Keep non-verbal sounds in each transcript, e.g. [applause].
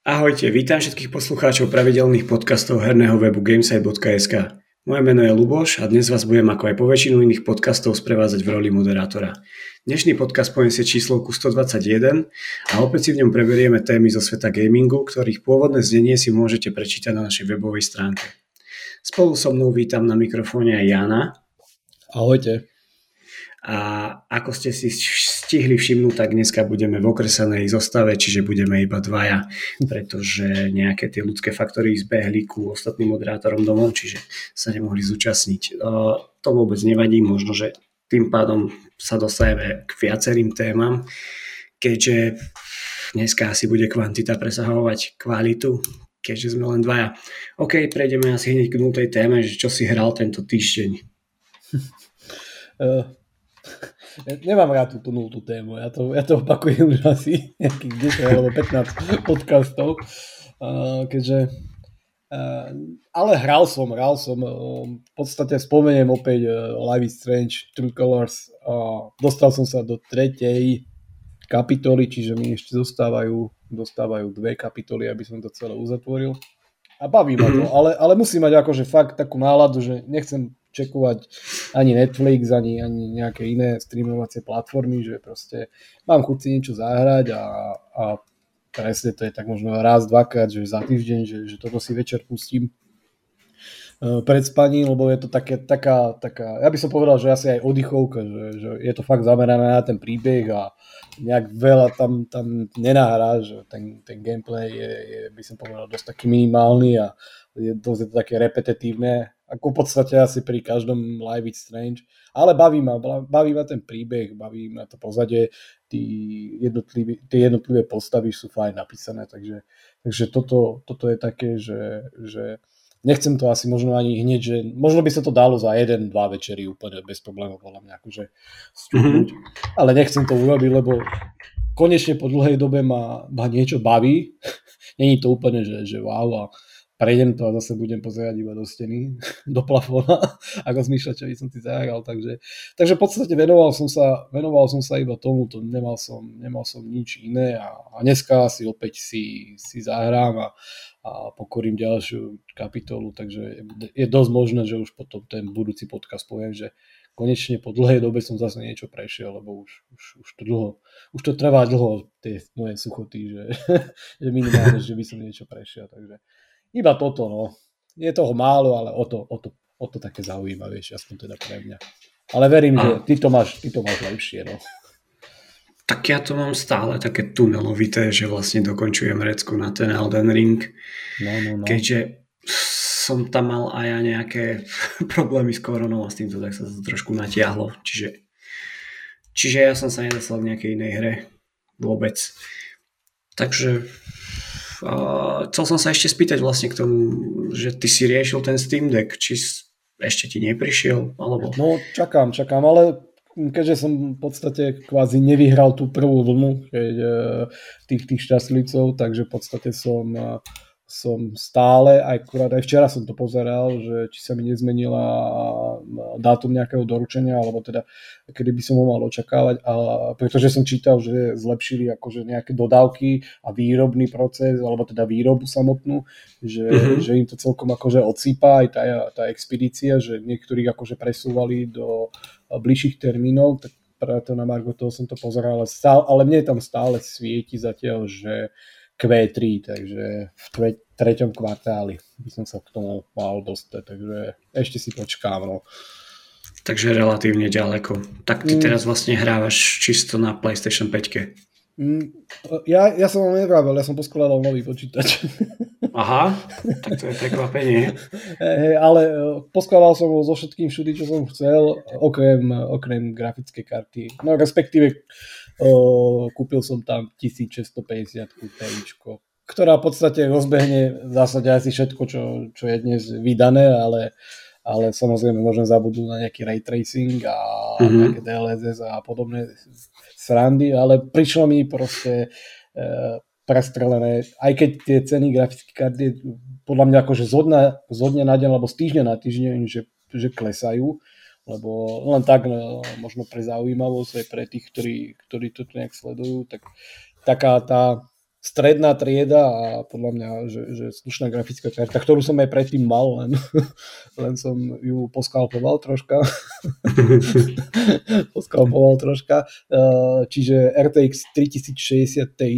Ahojte, vítam všetkých poslucháčov pravidelných podcastov herného webu gamesite.sk. Moje meno je Luboš a dnes vás budem ako aj po väčšinu iných podcastov sprevázať v roli moderátora. Dnešný podcast poniesie číslovku 121 a opäť si v ňom preberieme témy zo sveta gamingu, ktorých pôvodné znenie si môžete prečítať na našej webovej stránke. Spolu so mnou vítam na mikrofóne aj Jana. Ahojte. A ako ste si stihli všimnúť, tak dneska budeme v okresanej zostave, čiže budeme iba dvaja, pretože nejaké tie ľudské faktory zbehli ku ostatným moderátorom domov, čiže sa nemohli zúčastniť. To vôbec nevadí, možno, že tým pádom sa dostaneme k viacerým témam, keďže dneska asi bude kvantita presahovať kvalitu, keďže sme len dvaja. OK, prejdeme asi hneď k nutej téme, že čo si hral tento týždeň. Uh, [laughs] Nemám rád túto nultú tému, ja to, ja to opakujem už asi nejakých 10 alebo 15 podcastov, uh, keďže uh, ale hral som, hral som, uh, v podstate spomeniem opäť uh, Live is Strange, True Colors, uh, dostal som sa do tretej kapitoly, čiže mi ešte zostávajú, dostávajú dve kapitoly, aby som to celé uzatvoril. A baví ma to, mhm. ale, ale musím mať akože fakt takú náladu, že nechcem čekovať ani Netflix, ani, ani nejaké iné streamovacie platformy, že proste mám chuť si niečo zahrať a, a presne to je tak možno raz, dvakrát, že za týždeň, že, že toto si večer pustím e, pred spaním, lebo je to také, taká, taká, ja by som povedal, že asi aj oddychovka, že, že je to fakt zamerané na ten príbeh a nejak veľa tam, tam nenahrá, že ten, ten gameplay je, je, by som povedal, dosť taký minimálny a je dosť je to také repetitívne ako v podstate asi pri každom Live It's Strange. Ale baví ma, baví ma ten príbeh, baví ma to pozadie, tí jednotlivé, tie jednotlivé postavy sú fajn napísané, takže, takže toto, toto je také, že, že nechcem to asi možno ani hneď, že možno by sa to dalo za jeden, dva večery úplne bez problémov podľa mňa akože stúpnuť, mm-hmm. ale nechcem to urobiť, lebo konečne po dlhej dobe ma, ma niečo baví. [laughs] Není to úplne, že, že wow a prejdem to a zase budem pozerať iba do steny, [laughs] do plafóna, [laughs] ako zmýšľať, čo by som si zahral. Takže, takže v podstate venoval som sa, venoval som sa iba tomu, to nemal som, nemal som nič iné a, a dneska si opäť si, si zahrám a, a pokorím ďalšiu kapitolu, takže je dosť možné, že už potom ten budúci podcast poviem, že konečne po dlhej dobe som zase niečo prešiel, lebo už, už, už to dlho, už to trvá dlho, tie moje suchoty, že, [laughs] že minimálne, že by som niečo prešiel, takže iba toto, no. Je toho málo, ale o to, o to, o to také zaujímavejšie, aspoň teda pre mňa. Ale verím, a... že ty to máš, ty to máš lepšie, no. Tak ja to mám stále také tunelovité, že vlastne dokončujem recku na ten Elden Ring. No, no, no. Keďže som tam mal aj ja nejaké [laughs] problémy s koronou a s týmto, tak sa to trošku natiahlo. Čiže, čiže ja som sa nedostal v nejakej inej hre vôbec. Takže chcel som sa ešte spýtať vlastne k tomu, že ty si riešil ten Steam Deck, či ešte ti neprišiel, alebo... No čakám, čakám, ale keďže som v podstate kvázi nevyhral tú prvú vlnu keď, e, tých, tých šťastlivcov, takže v podstate som e, som stále, aj akurát aj včera som to pozeral, že či sa mi nezmenila dátum nejakého doručenia, alebo teda kedy by som ho mal očakávať, a pretože som čítal, že zlepšili akože nejaké dodávky a výrobný proces, alebo teda výrobu samotnú, že, mm-hmm. že im to celkom akože odsýpa aj tá, tá expedícia, že niektorých akože presúvali do bližších termínov, tak preto na Margo toho som to pozeral, ale, stále, ale mne tam stále svieti zatiaľ, že Q3, takže v treťom kvartáli by som sa k tomu mal dostať, takže ešte si počkám. No. Takže relatívne ďaleko. Tak ty mm. teraz vlastne hrávaš čisto na PlayStation 5. Mm, ja, ja som vám nevravel, ja som poskladal nový počítač. [laughs] Aha, tak to je prekvapenie. [laughs] Hey, ale e, poskladal som ho so všetkým všudy, čo som chcel, okrem, okrem grafickej karty. No respektíve kúpil som tam 1650 TIčko, ktorá v podstate rozbehne v zásade asi všetko, čo, čo je dnes vydané, ale, ale samozrejme môžem zabudnúť na nejaký ray tracing a mm-hmm. nejaké DLSS a podobné srandy, ale prišlo mi proste e, prestrelené, aj keď tie ceny grafické karty podľa mňa akože zo dňa, zo dňa na deň, alebo z týždňa na týždeň, že, že klesajú, lebo len tak no, možno pre zaujímavosť aj pre tých, ktorí, ktorí to nejak sledujú, tak taká tá stredná trieda a podľa mňa, že, že slušná grafická karta, ktorú som aj predtým mal, len, [laughs] len som ju poskalpoval troška. [laughs] poskalpoval troška. Uh, čiže RTX 3060 Ti,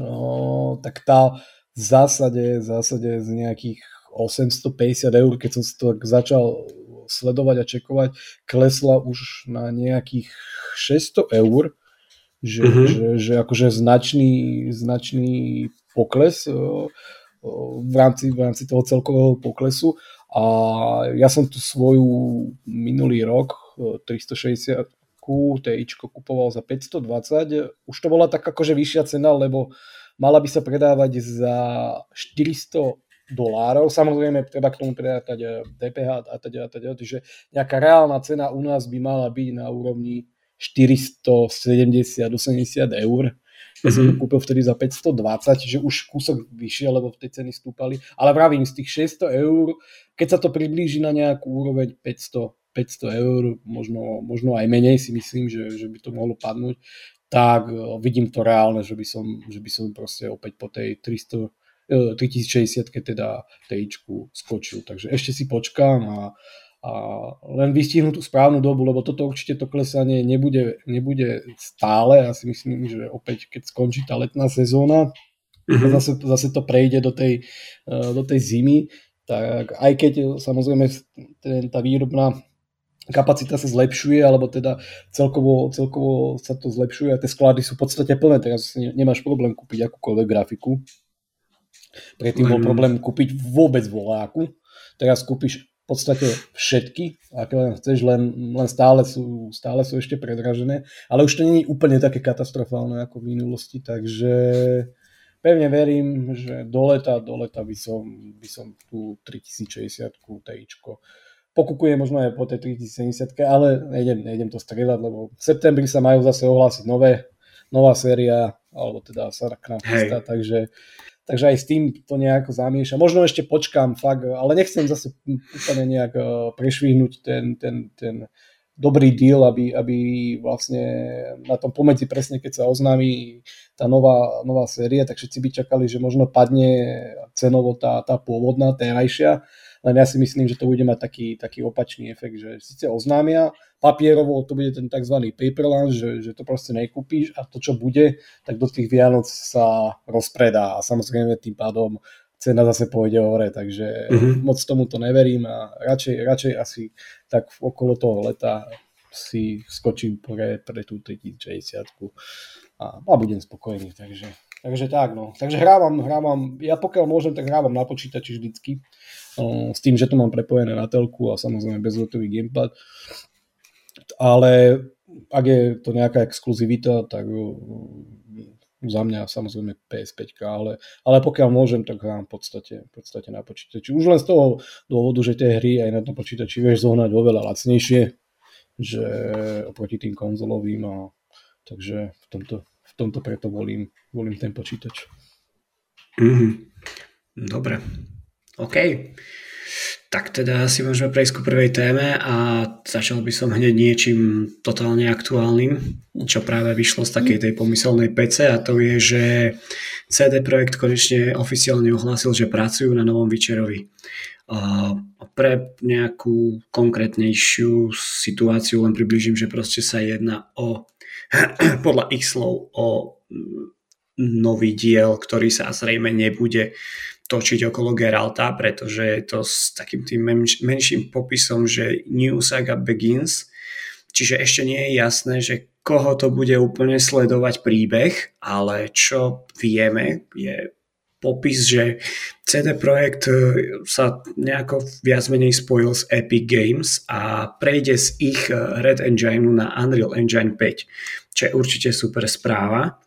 uh, tak tá v zásade, v zásade z nejakých 850 eur, keď som si to začal sledovať a čekovať, klesla už na nejakých 600 eur že, uh-huh. že, že akože značný, značný pokles v rámci, v rámci toho celkového poklesu a ja som tu svoju minulý rok 360 TIčko kupoval za 520, už to bola tak akože vyššia cena, lebo mala by sa predávať za 400 dolárov. Samozrejme, treba k tomu predávať DPH a teda, a teda, čiže nejaká reálna cena u nás by mala byť na úrovni 470-80 eur. Ja som to mhm. kúpil vtedy za 520, čiže už kúsok vyššie, lebo v tej ceny stúpali. Ale vravím, z tých 600 eur, keď sa to priblíži na nejakú úroveň 500, 500 eur, možno, možno aj menej si myslím, že, že by to mohlo padnúť, tak e, vidím to reálne, že by som, že by som proste opäť po tej 300, 3060 teda TIčku skočil. Takže ešte si počkám a a len vystihnú tú správnu dobu, lebo toto určite to klesanie nebude, nebude stále. Ja si myslím, že opäť keď skončí tá letná sezóna, mm-hmm. zase, zase to prejde do tej, eh, do tej zimy, tak aj keď samozrejme ten, tá výrobná kapacita sa zlepšuje, alebo teda celkovo, celkovo sa to zlepšuje a tie sklady sú v podstate plné, teraz nemáš problém kúpiť akúkoľvek grafiku. Predtým bol problém kúpiť vôbec voláku, teraz kúpiš v podstate všetky, aké len chceš, len, len stále, sú, stále sú ešte predražené, ale už to nie je úplne také katastrofálne ako v minulosti, takže pevne verím, že do leta, do leta by som, by som tú 3060 TIčko pokúkujem možno aj po tej 3070, ale nejdem, nejdem to strieľať, lebo v septembri sa majú zase ohlásiť nové, nová séria, alebo teda sa chystá, takže takže aj s tým to nejako zamieša. Možno ešte počkám, fakt, ale nechcem zase úplne nejak eh, prešvihnúť ten, ten, ten dobrý deal, aby, aby vlastne na tom pomedzi presne, keď sa oznámi tá nová, nová séria, tak všetci by čakali, že možno padne cenovo tá, tá pôvodná, terajšia, len ja si myslím, že to bude mať taký, taký opačný efekt, že síce oznámia, papierovo to bude ten tzv. paper lunch, že, že to proste nekúpíš a to, čo bude, tak do tých Vianoc sa rozpredá a samozrejme tým pádom cena zase pôjde hore, takže mm-hmm. moc tomu to neverím a radšej, radšej asi tak okolo toho leta si skočím pre, pre tú 3060 a, a budem spokojný, takže, takže tak no. Takže hrávam, hrávam, ja pokiaľ môžem, tak hrávam na počítači vždycky, no, s tým, že to mám prepojené na telku a samozrejme bezletový gamepad ale ak je to nejaká exkluzivita, tak za mňa samozrejme PS5, ale, ale pokiaľ môžem, tak hrám v podstate, v podstate na počítači. Už len z toho dôvodu, že tie hry aj na tom počítači vieš zohnať oveľa lacnejšie, že oproti tým konzolovým a takže v tomto, tomto preto volím, volím ten počítač. Mm-hmm. Dobre. OK. Tak teda si môžeme prejsť ku prvej téme a začal by som hneď niečím totálne aktuálnym, čo práve vyšlo z takej tej pomyselnej PC a to je, že CD Projekt konečne oficiálne ohlásil, že pracujú na novom Witcherovi. Pre nejakú konkrétnejšiu situáciu len približím, že proste sa jedná o [clears throat] podľa x slov o nový diel, ktorý sa zrejme nebude točiť okolo Geralta, pretože je to s takým tým menš- menším popisom, že New Saga Begins, čiže ešte nie je jasné, že koho to bude úplne sledovať príbeh, ale čo vieme je popis, že CD Projekt e, sa nejako viac menej spojil s Epic Games a prejde z ich e, Red Engine na Unreal Engine 5, čo je určite super správa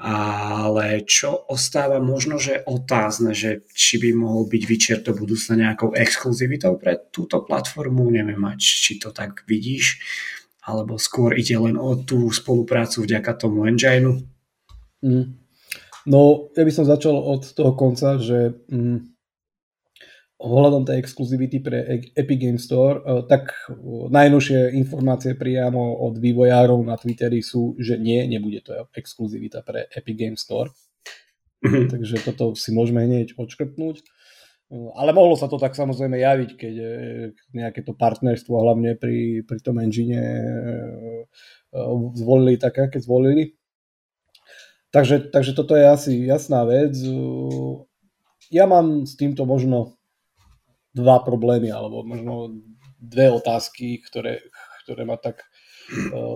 ale čo ostáva možno, že otázne, že či by mohol byť Witcher do budúcna nejakou exkluzivitou pre túto platformu, neviem, či to tak vidíš, alebo skôr ide len o tú spoluprácu vďaka tomu engineu? Mm. No, ja by som začal od toho konca, že mm, ohľadom tej exkluzivity pre e- Epic Game Store, uh, tak najnovšie informácie priamo od vývojárov na Twitteri sú, že nie, nebude to exkluzivita pre Epic Game Store. Mm-hmm. Takže toto si môžeme hneď odškrtnúť. Ale mohlo sa to tak samozrejme javiť, keď nejaké to partnerstvo hlavne pri, pri tom engine zvolili tak, aké zvolili. Takže, takže toto je asi jasná vec. Ja mám s týmto možno dva problémy, alebo možno dve otázky, ktoré, ktoré ma tak e,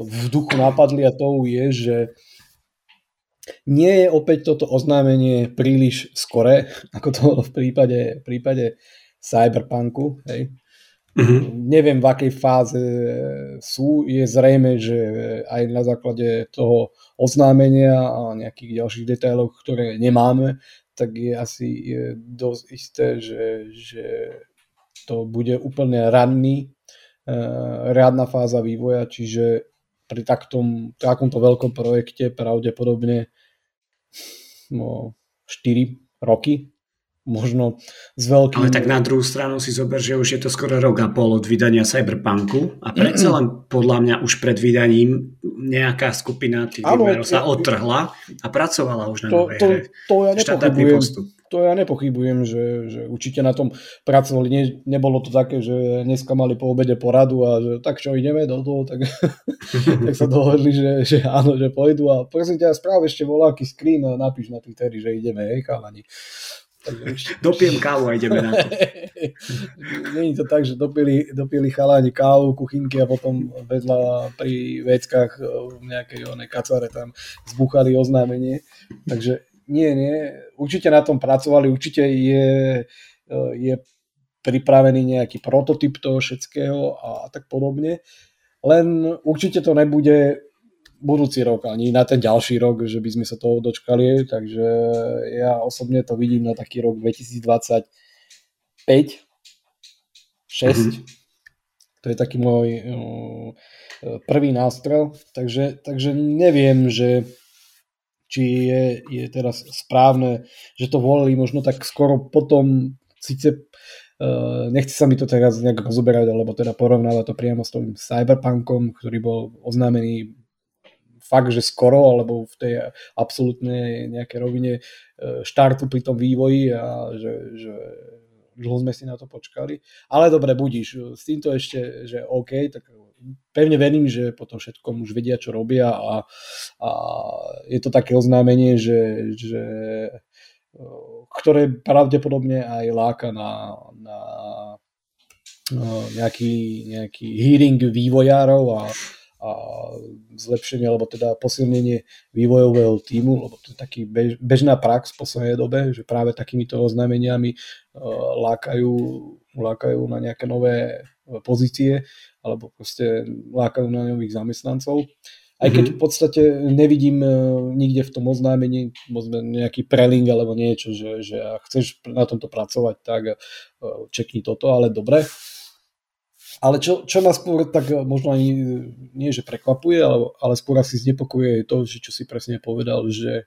v duchu napadli a to je, že nie je opäť toto oznámenie príliš skore, ako to [laughs] v prípade, v prípade Cyberpunku. Hej. Uh-huh. Neviem, v akej fáze sú. Je zrejme, že aj na základe toho oznámenia a nejakých ďalších detailov, ktoré nemáme, tak je asi dosť isté, že, že to bude úplne ranný, uh, riadna fáza vývoja, čiže pri taktom, takomto veľkom projekte pravdepodobne no, 4 roky možno s veľkým... Ale tak na druhú stranu si zober, že už je to skoro rok a pol od vydania Cyberpunku a predsa len podľa mňa už pred vydaním nejaká skupina tých výmerov sa odtrhla a pracovala už na to, novej to, hre. To ja nepochybujem, to ja nepochybujem, že, že určite na tom pracovali. Nie, nebolo to také, že dneska mali po obede poradu a že tak čo ideme do toho, tak, [laughs] tak sa dohodli, že, že áno, že pôjdu a prosím ťa, správ ešte voláky screen a napíš na Twitteri, že ideme, hej, chalani. [laughs] Dopijem kávu a ideme na to. [laughs] Není to tak, že dopili, dopili chaláni kávu, kuchynky a potom vedľa pri veckách e, v nejakej onej kacare tam zbuchali oznámenie. Takže nie, nie. Určite na tom pracovali, určite je, e, je pripravený nejaký prototyp toho všetkého a tak podobne. Len určite to nebude budúci rok, ani na ten ďalší rok, že by sme sa toho dočkali, takže ja osobne to vidím na taký rok 2025 6 mm-hmm. to je taký môj uh, prvý nástrel, takže, takže neviem, že či je, je teraz správne, že to volili možno tak skoro potom, síce Uh, nechce sa mi to teraz nejak rozoberať, alebo teda porovnávať to priamo s tým Cyberpunkom, ktorý bol oznámený fakt, že skoro, alebo v tej absolútnej nejakej rovine e, štartu pri tom vývoji a že, že dlho sme si na to počkali. Ale dobre, budíš. S týmto ešte, že OK, tak pevne verím, že potom všetkom už vedia, čo robia a, a je to také oznámenie, že, že e, ktoré pravdepodobne aj láka na, na e, nejaký, nejaký hearing vývojárov a, a zlepšenie alebo teda posilnenie vývojového týmu, lebo to je taký bež, bežná prax v poslednej dobe, že práve takýmito oznámeniami uh, lákajú, lákajú na nejaké nové pozície alebo proste lákajú na nových zamestnancov. Aj keď mhm. v podstate nevidím nikde v tom oznámení nejaký prelink alebo niečo, že, že chceš na tomto pracovať, tak čekni toto, ale dobre. Ale čo, čo nás skôr tak možno ani nie, že prekvapuje, ale, ale skôr asi znepokojuje je to, že čo si presne povedal, že,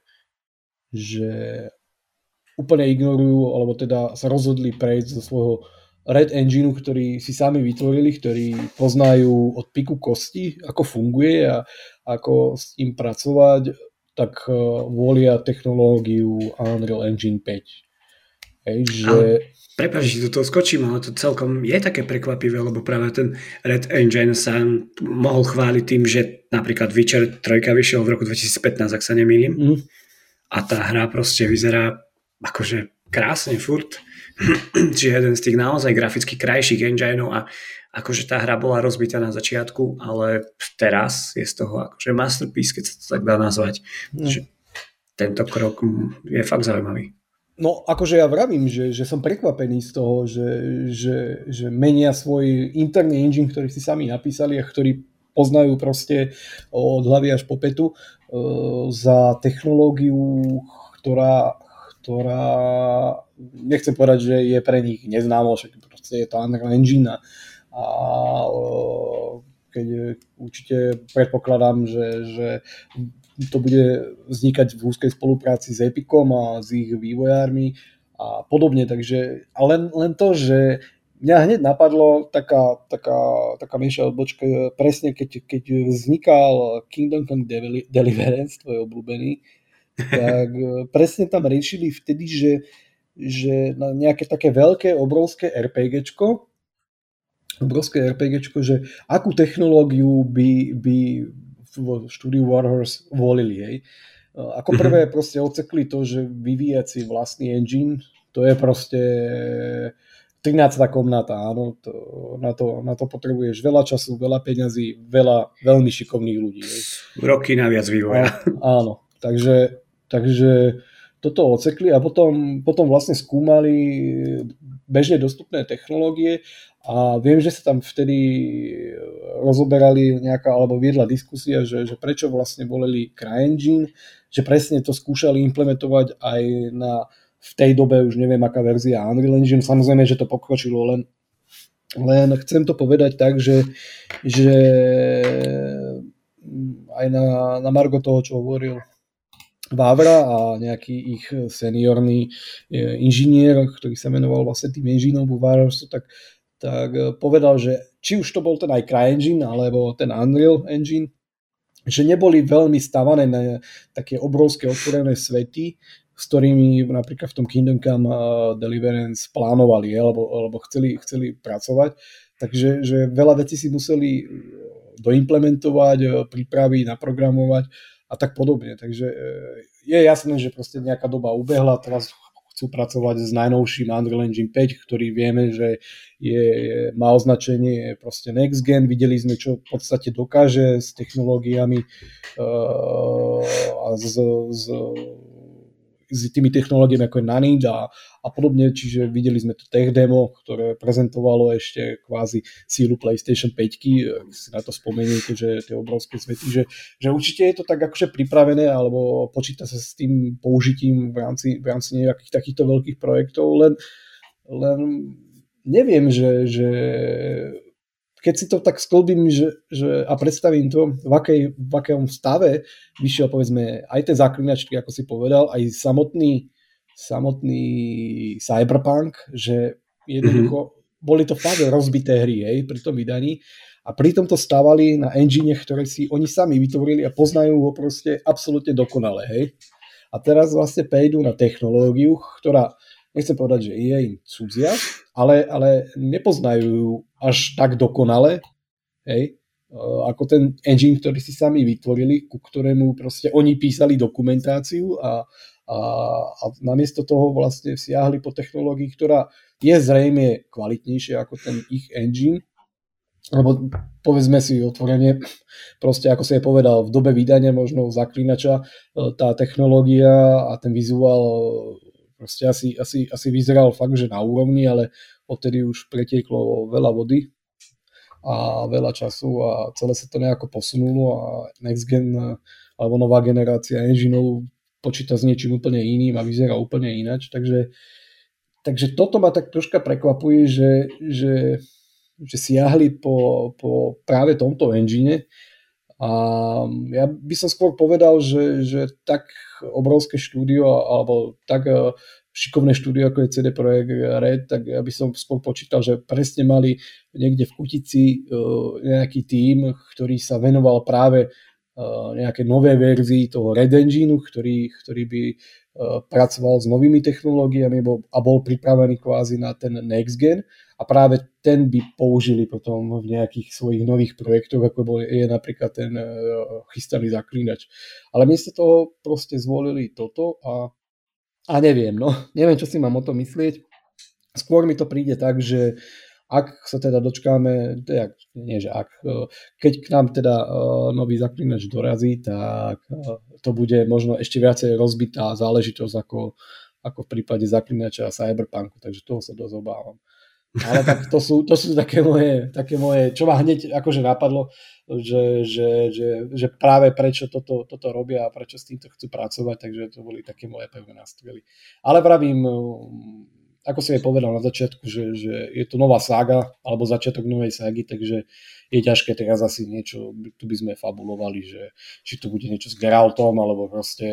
že úplne ignorujú, alebo teda sa rozhodli prejsť zo svojho Red Engineu, ktorý si sami vytvorili, ktorí poznajú od piku kosti, ako funguje a ako s ním pracovať, tak eh, volia technológiu Unreal Engine 5. Hej, že... Prepač, že do toho skočím, ale to celkom je také prekvapivé, lebo práve ten Red Engine sa mohol chváliť tým, že napríklad Witcher 3 vyšiel v roku 2015, ak sa nemýlim. Mm. A tá hra proste vyzerá akože krásne furt. [clears throat] Čiže jeden z tých naozaj graficky krajších engineov a akože tá hra bola rozbitá na začiatku, ale teraz je z toho akože masterpiece, keď sa to tak dá nazvať. Mm. Že tento krok je fakt zaujímavý. No, akože ja vravím, že, že som prekvapený z toho, že, že, že menia svoj interný engine, ktorý si sami napísali a ktorý poznajú proste od hlavy až po petu uh, za technológiu, ktorá, ktorá nechcem povedať, že je pre nich neznámo, však proste je to Unreal Engine a, uh, keď určite predpokladám, že, že to bude vznikať v úzkej spolupráci s Epicom a s ich vývojármi a podobne. Takže a len, len to, že mňa hneď napadlo taká, taká, taká menšia odbočka, presne keď, keď vznikal Kingdom Come Deliverance, tvoj obľúbený, [laughs] tak e, presne tam riešili vtedy, že, že na nejaké také veľké, obrovské RPGčko, obrovské RPGčko, že akú technológiu by, by v štúdiu Warhorse volili. Hej. E, ako mhm. prvé proste ocekli to, že vyvíjať si vlastný engine, to je proste 13. komnata, áno, to, na, to, na to potrebuješ veľa času, veľa peňazí, veľa veľmi šikovných ľudí. Hej. Roky naviac vývoja. Áno, takže, takže toto ocekli a potom, potom vlastne skúmali bežne dostupné technológie a viem, že sa tam vtedy rozoberali nejaká, alebo viedla diskusia, že, že prečo vlastne volili CryEngine, že presne to skúšali implementovať aj na v tej dobe už neviem, aká verzia Unreal Engine. Samozrejme, že to pokročilo, len, len chcem to povedať tak, že, že aj na, na Margo toho, čo hovoril Vávra a nejaký ich seniorný e, inžinier, ktorý sa menoval vlastne tým inžinom vo tak, tak povedal, že či už to bol ten aj CryEngine alebo ten Unreal Engine, že neboli veľmi stavané na také obrovské otvorené svety, s ktorými napríklad v tom Kingdom Come Deliverance plánovali alebo, alebo chceli, chceli pracovať. Takže že veľa vecí si museli e, doimplementovať, e, pripraviť, naprogramovať a tak podobne. Takže e, je jasné, že proste nejaká doba ubehla, teraz chcú pracovať s najnovším Unreal Engine 5, ktorý vieme, že je, má označenie proste next gen. Videli sme, čo v podstate dokáže s technológiami uh, a s, s s tými technológiami ako je Nanit a, a podobne, čiže videli sme to tech demo, ktoré prezentovalo ešte kvázi sílu PlayStation 5, si na to spomeniete, že tie obrovské svety, že, že určite je to tak akože pripravené, alebo počíta sa s tým použitím v rámci, v rámci nejakých takýchto veľkých projektov, len, len neviem, že, že keď si to tak sklbím že, že, a predstavím to, v, akej, v akom stave vyšiel povedzme aj tie zaklinačky, ako si povedal, aj samotný, samotný cyberpunk, že jednoducho mm-hmm. boli to fakt rozbité hry hej, pri tom vydaní a pritom to stávali na engine, ktoré si oni sami vytvorili a poznajú ho proste absolútne dokonale. Hej. A teraz vlastne prejdú na technológiu, ktorá nechcem povedať, že je im cudzia, ale, ale nepoznajú až tak dokonale, hej, e, ako ten engine, ktorý si sami vytvorili, ku ktorému proste oni písali dokumentáciu a, a, a namiesto toho vlastne siahli po technológii, ktorá je zrejme kvalitnejšia ako ten ich engine, lebo povedzme si otvorene, proste ako si je povedal, v dobe vydania možno zaklinača e, tá technológia a ten vizuál proste asi, asi, asi vyzeral fakt, že na úrovni, ale odtedy už pretieklo veľa vody a veľa času a celé sa to nejako posunulo a next gen alebo nová generácia engineov počíta s niečím úplne iným a vyzerá úplne ináč, takže, takže toto ma tak troška prekvapuje, že, že, že siahli po, po práve tomto engine a ja by som skôr povedal, že, že tak obrovské štúdio alebo tak šikovné štúdio, ako je CD Projekt Red, tak ja by som skôr počítal, že presne mali niekde v Kutici e, nejaký tím, ktorý sa venoval práve e, nejaké nové verzii toho Red Engineu, ktorý, ktorý by pracoval s novými technológiami a bol pripravený kvázi na ten next gen a práve ten by použili potom v nejakých svojich nových projektoch, ako bol, je napríklad ten chystaný zaklínač. Ale miesto toho proste zvolili toto a, a neviem, no, neviem, čo si mám o tom myslieť. Skôr mi to príde tak, že ak sa teda dočkáme, teda, nie že ak, e, keď k nám teda uh, nový zaklínač dorazí, tak uh, to bude možno ešte viacej rozbitá záležitosť ako, ako v prípade zaklínača a cyberpunku, takže toho sa dosť obávam. Ale tak to sú, to sú také, moje, také moje, čo ma hneď akože napadlo, že, že, že, že práve prečo toto, toto robia a prečo s týmto chcú pracovať, takže to boli také moje pevné nástrely. Ale pravím, ako si aj povedal na začiatku, že, že je to nová sága, alebo začiatok novej ságy, takže je ťažké teraz asi niečo, tu by sme fabulovali, že či to bude niečo s Geraltom, alebo proste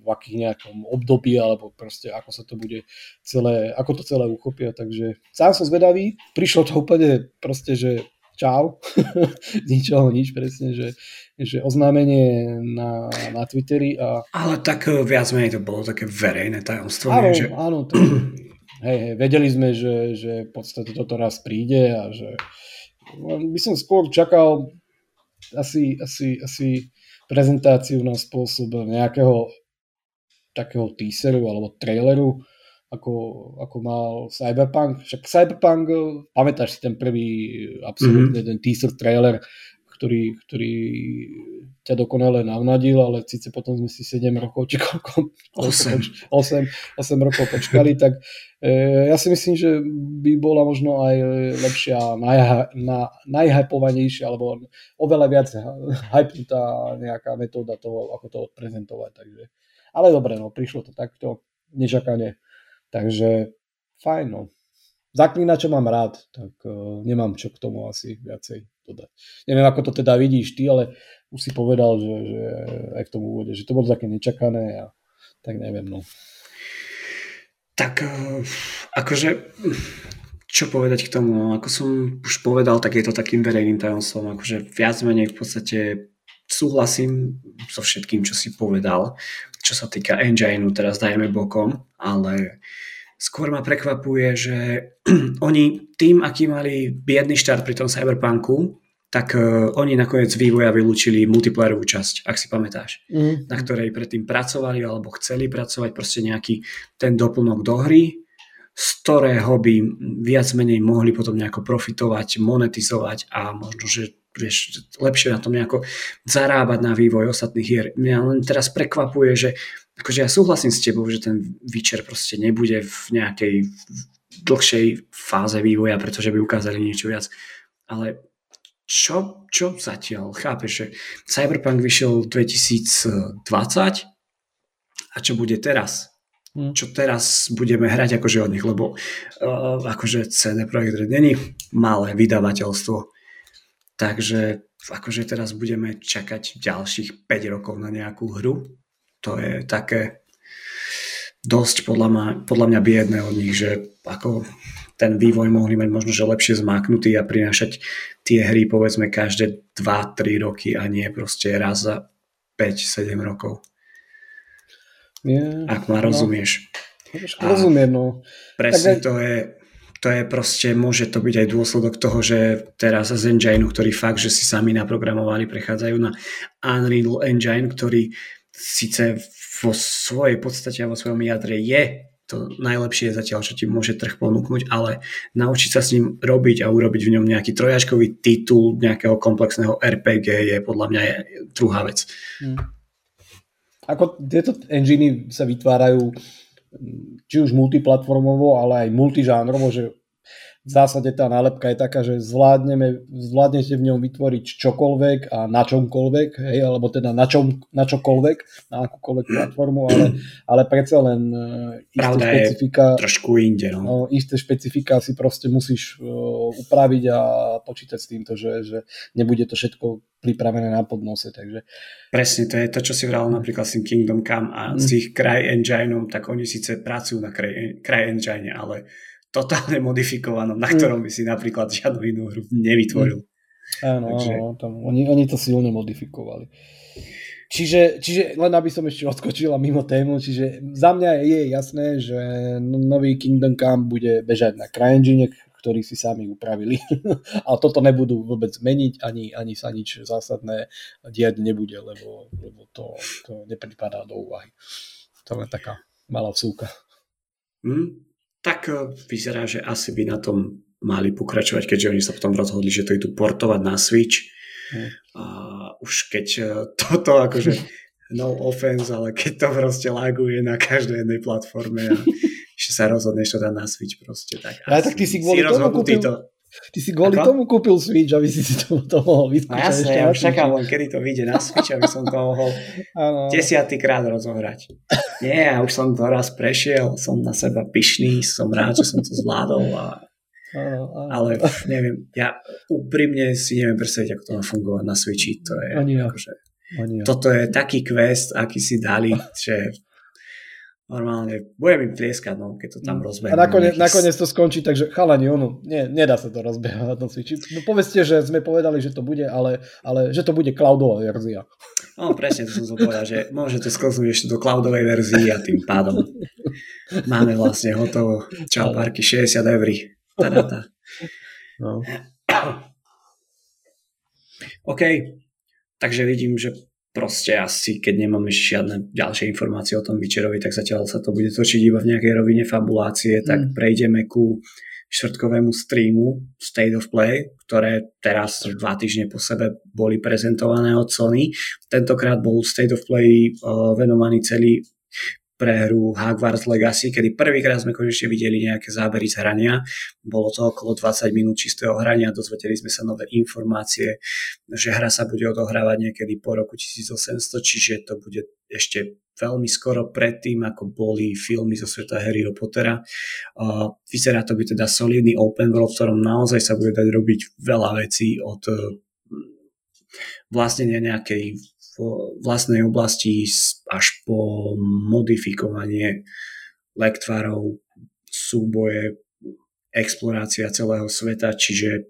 v akých nejakom období, alebo proste ako sa to bude celé, ako to celé uchopia, takže sám som zvedavý, prišlo to úplne proste, že čau, [laughs] ničoho nič presne, že, že oznámenie na, na Twitteri a... Ale tak eh, viac menej to bolo také verejné tajomstvo. Áno, že... áno, [clears throat] to, hej, hej, vedeli sme, že, že v podstate toto raz príde a že by som skôr čakal asi, asi, asi prezentáciu na spôsob nejakého takého teaseru alebo traileru, ako, ako mal Cyberpunk. Však Cyberpunk, pamätáš si ten prvý absolútne mm-hmm. ten teaser trailer, ktorý, ktorý ťa dokonale navnadil, ale síce potom sme si 7 rokov, či koľko, 8, 8, 8 rokov počkali, tak e, ja si myslím, že by bola možno aj lepšia, naj, na, najhypovanejšia, alebo oveľa viac hypnutá nejaká metóda toho, ako to odprezentovať. Takže. Ale dobre, no, prišlo to takto, nečakane. Takže fajn, no. Zaklínača mám rád, tak uh, nemám čo k tomu asi viacej dodať. Neviem, ako to teda vidíš ty, ale už si povedal, že, že aj v tom úvode, že to bolo také nečakané a tak neviem, no. Tak uh, akože čo povedať k tomu, no, ako som už povedal, tak je to takým verejným tajomstvom, akože viac menej v podstate súhlasím so všetkým, čo si povedal, čo sa týka engineu, teraz dajeme bokom, ale skôr ma prekvapuje, že [clears throat] oni tým, aký mali biedný štart pri tom Cyberpunku, tak uh, oni nakoniec vývoja vylúčili multiplayerovú časť, ak si pamätáš, mm. na ktorej predtým pracovali alebo chceli pracovať, proste nejaký ten doplnok do hry, z ktorého by viac menej mohli potom nejako profitovať, monetizovať a možno, že vieš, lepšie na tom nejako zarábať na vývoj ostatných hier. Mňa len teraz prekvapuje, že akože ja súhlasím s tebou, že ten Witcher proste nebude v nejakej dlhšej fáze vývoja, pretože by ukázali niečo viac. Ale čo, čo zatiaľ? Chápeš, že Cyberpunk vyšiel 2020 a čo bude teraz? Hmm. Čo teraz budeme hrať akože od nich, lebo uh, akože CD Projekt Red není malé vydavateľstvo. Takže akože teraz budeme čakať ďalších 5 rokov na nejakú hru. To je také dosť podľa mňa, podľa mňa biedné od nich, že ako ten vývoj mohli mať možno, že lepšie zmáknutý a prinášať tie hry povedzme každé 2-3 roky a nie proste raz za 5-7 rokov. Yeah, Ak ma no. rozumieš. Rozumiem, no. Presne tak, to je to je proste, môže to byť aj dôsledok toho, že teraz z Engine, ktorý fakt, že si sami naprogramovali, prechádzajú na Unreal Engine, ktorý síce vo svojej podstate a vo svojom jadre je to najlepšie zatiaľ, čo ti môže trh ponúknuť, ale naučiť sa s ním robiť a urobiť v ňom nejaký trojačkový titul nejakého komplexného RPG je podľa mňa je druhá vec. Hmm. Ako tieto enginy sa vytvárajú či už multiplatformovo, ale aj multižánrovo, že v zásade tá nálepka je taká, že zvládneme, zvládnete v ňom vytvoriť čokoľvek a na čomkoľvek, hej, alebo teda na, čom, na čokoľvek, na akúkoľvek platformu, ale, ale predsa len uh, isté Pravda špecifika, trošku inde. No. Uh, isté špecifika si proste musíš uh, upraviť a počítať s týmto, že, že nebude to všetko pripravené na podnose. Takže... Presne, to je to, čo si vral napríklad s tým Kingdom Come a mm. s ich Cry Engineom, tak oni síce pracujú na Cry, Cry Engine, ale totálne [laughs] modifikovanom, na mm. ktorom by si napríklad žiadnu inú hru nevytvoril. Áno, Takže... áno tam, oni, oni to silne modifikovali. Čiže, čiže len aby som ešte odskočila mimo tému, čiže za mňa je jasné, že nový Kingdom Come bude bežať na CryEngine, ktorý si sami upravili. [laughs] A toto nebudú vôbec meniť, ani, ani sa nič zásadné diať nebude, lebo, lebo to, to nepripadá do úvahy. To je taká malá vsúka. Mm, tak e, vyzerá, že asi by na tom mali pokračovať, keďže oni sa potom rozhodli, že to idú portovať na Switch. Mm. A už keď e, toto akože [laughs] no offense, ale keď to proste laguje na každej jednej platforme a že sa rozhodneš to dať na Switch proste. Tak, ja, tak ty si kvôli si tomu kúpil, to... Ty si kvôli Ako? tomu kúpil Switch, aby si si to, to mohol vyskúšať. No jasne, ja už čakám len, kedy to vyjde na Switch, aby som to mohol [laughs] desiatýkrát rozohrať. [laughs] Nie, ja už som to raz prešiel, som na seba pyšný, som rád, že som to zvládol a ale neviem, ja úprimne si neviem predstaviť, ako to má fungovať na Switchi. To je, Ani ja. akože, Ani ja. Toto je taký quest, aký si dali, že normálne budem im tlieskať, no, keď to tam mm. rozbehne. A nakoniec, nejaký... nakoniec to skončí, takže chalani, ono, nie, nedá sa to rozbehať na Switchi. No, povedzte, že sme povedali, že to bude, ale, ale že to bude cloudová verzia. No presne, to som som povedal, že môžete sklznúť ešte do cloudovej verzii a tým pádom máme vlastne hotovo. Čau, parky, 60 eur. No. OK, takže vidím, že proste asi, keď nemáme žiadne ďalšie informácie o tom Vyčerovi, tak zatiaľ sa to bude točiť iba v nejakej rovine fabulácie, tak mm. prejdeme ku štvrtkovému streamu State of Play, ktoré teraz dva týždne po sebe boli prezentované od Sony. Tentokrát bol State of Play uh, venovaný celý pre hru Hogwarts Legacy, kedy prvýkrát sme konečne videli nejaké zábery z hrania. Bolo to okolo 20 minút čistého hrania, dozvedeli sme sa nové informácie, že hra sa bude odohrávať niekedy po roku 1800, čiže to bude ešte veľmi skoro predtým, ako boli filmy zo sveta Harryho Pottera. Vyzerá to byť teda solidný open world, v ktorom naozaj sa bude dať robiť veľa vecí od vlastnenia nejakej vlastnej oblasti až po modifikovanie lektvarov, súboje, explorácia celého sveta, čiže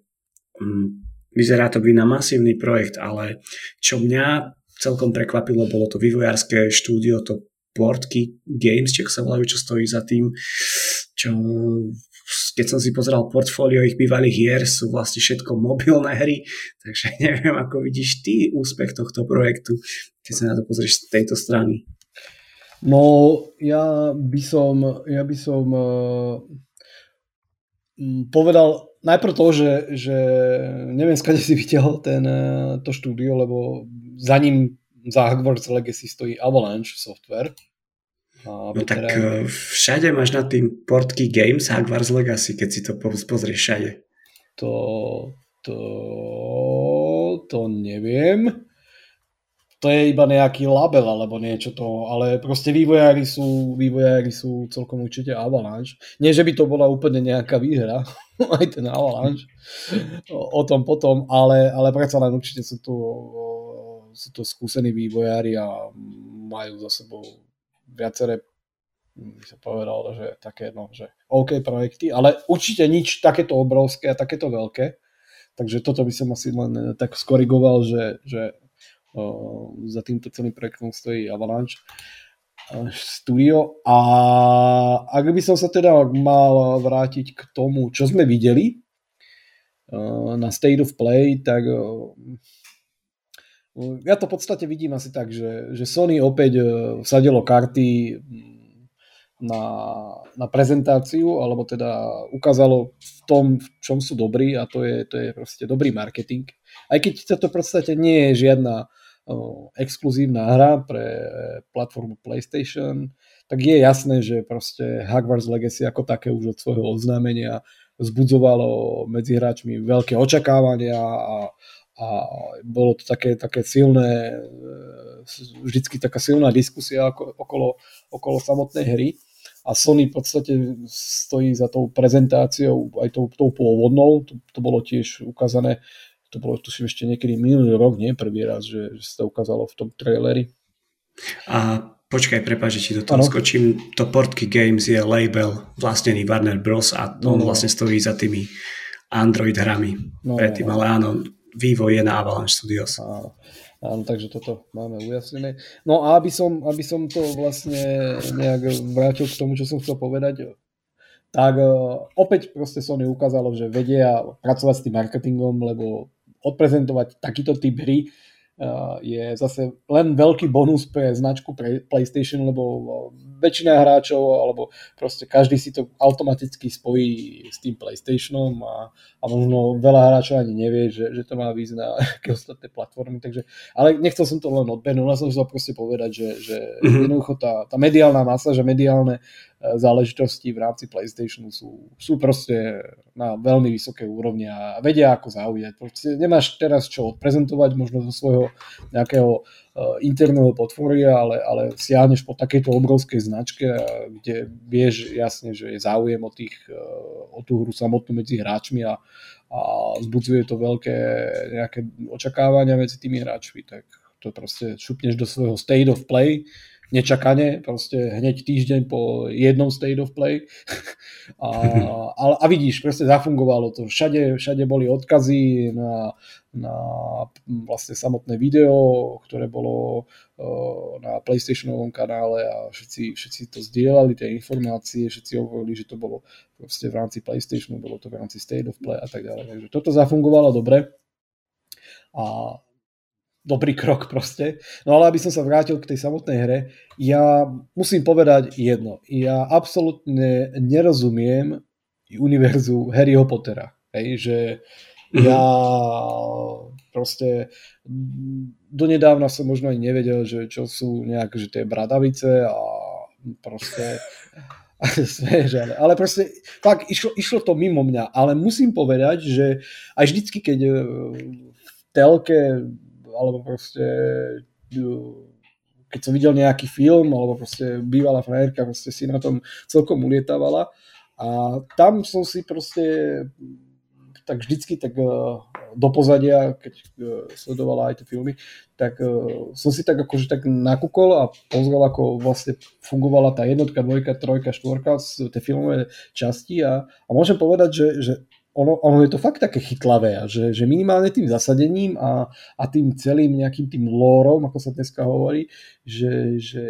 um, vyzerá to byť na masívny projekt, ale čo mňa celkom prekvapilo, bolo to vývojárske štúdio, to Portky Games, či sa volajú, čo stojí za tým, čo keď som si pozeral portfólio ich bývalých hier, sú vlastne všetko mobilné hry, takže [laughs] neviem, ako vidíš ty úspech tohto projektu, keď sa na to pozrieš z tejto strany. No, ja by som, ja by som uh, povedal najprv to, že, že neviem, skade si [laughs] videl ten, uh, to štúdio, lebo za ním, za Hogwarts Legacy stojí Avalanche Software, No tak teda... všade máš na tým portky Games Hogwarts Legacy, keď si to pozrieš všade. To, to, to neviem. To je iba nejaký label alebo niečo to, ale proste vývojári sú, vývojári sú celkom určite Avalanche. Nie, že by to bola úplne nejaká výhra, [laughs] aj ten Avalanche, o, o tom potom, ale, ale predsa len určite sú to, sú to skúsení vývojári a majú za sebou viaceré by sa povedal, že také, no, že OK projekty, ale určite nič takéto obrovské a takéto veľké. Takže toto by som asi len tak skorigoval, že, že o, za týmto celým projektom stojí Avalanche studio. A ak by som sa teda mal vrátiť k tomu, čo sme videli na State of Play, tak ja to v podstate vidím asi tak, že, že Sony opäť e, vsadilo karty mm, na, na prezentáciu, alebo teda ukázalo v tom, v čom sú dobrí a to je, to je proste dobrý marketing. Aj keď to v podstate nie je žiadna uh, exkluzívna hra pre platformu PlayStation, tak je jasné, že proste Hogwarts Legacy ako také už od svojho oznámenia zbudzovalo medzi hráčmi veľké očakávania a, a bolo to také, také silné, e, vždycky taká silná diskusia okolo, okolo samotnej hry a Sony v podstate stojí za tou prezentáciou, aj tou, tou pôvodnou, to, to bolo tiež ukázané, to bolo tuším ešte niekedy minulý rok, nie prvý raz, že, že sa to ukázalo v tom traileri. A počkaj, prepáč, že ti do toho ano. skočím, to Portky Games je label vlastnený Warner Bros. a no, on no. vlastne stojí za tými Android hrami no, predtým, no. ale áno, vývoj je na Avalanche Studios. Áno. Áno, takže toto máme ujasnené. No a aby som, aby som to vlastne nejak vrátil k tomu, čo som chcel povedať, tak opäť proste Sony ukázalo, že vedia pracovať s tým marketingom, lebo odprezentovať takýto typ hry je zase len veľký bonus pre značku pre PlayStation, lebo väčšina hráčov alebo proste každý si to automaticky spojí s tým PlayStationom a, a možno veľa hráčov ani nevie, že, že to má výsť na [laughs] aké ostatné platformy, takže, ale nechcel som to len odbehnúť, len som chcel proste povedať, že, že mm-hmm. jednoducho tá, tá mediálna masa, že mediálne záležitosti v rámci PlayStationu sú, sú proste na veľmi vysoké úrovni a vedia ako zaujať. Proste nemáš teraz čo odprezentovať možno zo svojho nejakého interného portfólia, ale, ale siahneš po takejto obrovskej značke, kde vieš jasne, že je záujem o, tých, o tú hru samotnú medzi hráčmi a, a zbudzuje to veľké nejaké očakávania medzi tými hráčmi, tak to proste šupneš do svojho state of play nečakane, proste hneď týždeň po jednom state of play. [laughs] A, a, a vidíš, proste zafungovalo to. Všade, všade boli odkazy na, na vlastne samotné video, ktoré bolo uh, na PlayStationovom kanále a všetci, všetci to zdieľali, tie informácie, všetci hovorili, že to bolo proste v rámci PlayStationu, bolo to v rámci State of Play a tak ďalej. Takže toto zafungovalo dobre. A dobrý krok proste. No ale aby som sa vrátil k tej samotnej hre, ja musím povedať jedno. Ja absolútne nerozumiem univerzu Harryho Pottera. Hej, že mhm. ja proste donedávna som možno aj nevedel, že čo sú nejak, že tie bradavice a proste [laughs] Smieš, ale, ale proste fakt išlo, išlo to mimo mňa, ale musím povedať, že aj vždycky, keď v telke alebo proste keď som videl nejaký film, alebo proste bývalá frajerka proste si na tom celkom ulietávala. A tam som si proste tak vždycky tak eh, do pozadia, keď eh, sledovala aj tie filmy, tak eh, som si tak akože tak nakúkol a pozrel, ako vlastne fungovala tá jednotka, dvojka, trojka, štvorka, tie filmové časti. A, a môžem povedať, že, že ono, ono je to fakt také chytlavé, že, že minimálne tým zasadením a, a tým celým nejakým tým lórom, ako sa dneska hovorí, že, že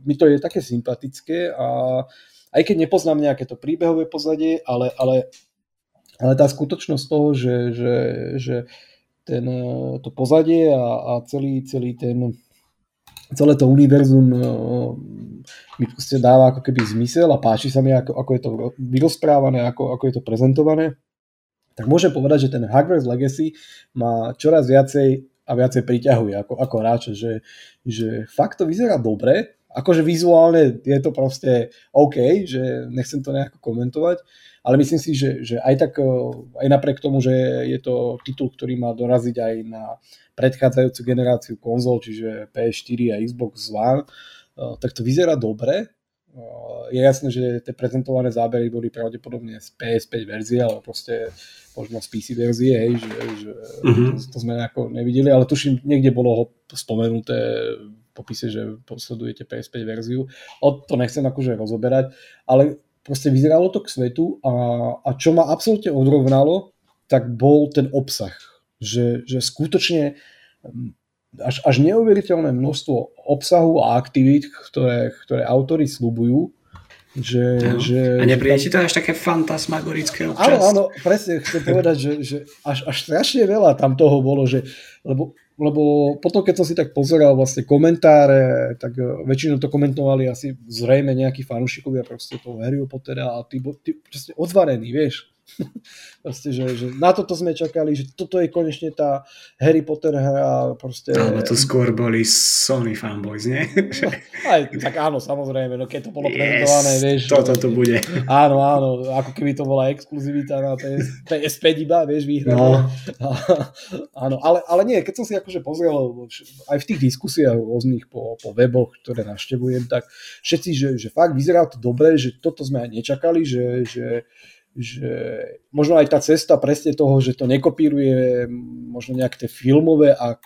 mi to je také sympatické a aj keď nepoznám nejaké to príbehové pozadie, ale, ale, ale tá skutočnosť toho, že, že, že ten, to pozadie a, a celý, celý ten celé to univerzum mi proste dáva ako keby zmysel a páči sa mi, ako, ako je to vyrozprávané, ako, ako je to prezentované tak môžem povedať, že ten Hogwarts Legacy ma čoraz viacej a viacej priťahuje ako, ako hráč, že, že fakt to vyzerá dobre, akože vizuálne je to proste OK, že nechcem to nejako komentovať, ale myslím si, že, že aj tak, aj napriek tomu, že je to titul, ktorý má doraziť aj na predchádzajúcu generáciu konzol, čiže PS4 a Xbox One, tak to vyzerá dobre je jasné, že tie prezentované zábery boli pravdepodobne z PS5 verzie, ale proste možno z PC verzie, hej, že, že uh-huh. to, to sme nejako nevideli, ale tuším, niekde bolo ho spomenuté v popise, že posledujete PS5 verziu. O to nechcem akože rozoberať, ale proste vyzeralo to k svetu a, a čo ma absolútne odrovnalo, tak bol ten obsah. Že, že skutočne až, až neuveriteľné množstvo obsahu a aktivít, ktoré, ktoré autory slubujú. Že, no. že, a nepríde ti to až také fantasmagorické občas? Áno, áno, presne chcem povedať, že, že až, až strašne veľa tam toho bolo, že, lebo, lebo potom, keď som si tak pozeral vlastne komentáre, tak e, väčšinou to komentovali asi zrejme nejakí fanúšikovia proste toho Harry Pottera a tí, tí proste odvarení, vieš [laughs] proste, že, že na toto sme čakali, že toto je konečne tá Harry Potter hra. Proste... Alebo to skôr boli Sony fanboys, nie? No, aj, tak áno, samozrejme, no keď to bolo yes, prezentované, vieš. Toto to bude. Áno, áno, ako keby to bola exkluzivita na PS, PS5 iba, vieš, výhra. No. [laughs] áno, ale, ale nie, keď som si akože pozrel aj v tých diskusiách rôznych po, po weboch, ktoré naštevujem, tak všetci, že, že fakt vyzerá to dobre, že toto sme aj nečakali, že, že že možno aj tá cesta presne toho, že to nekopíruje možno nejaké tie filmové a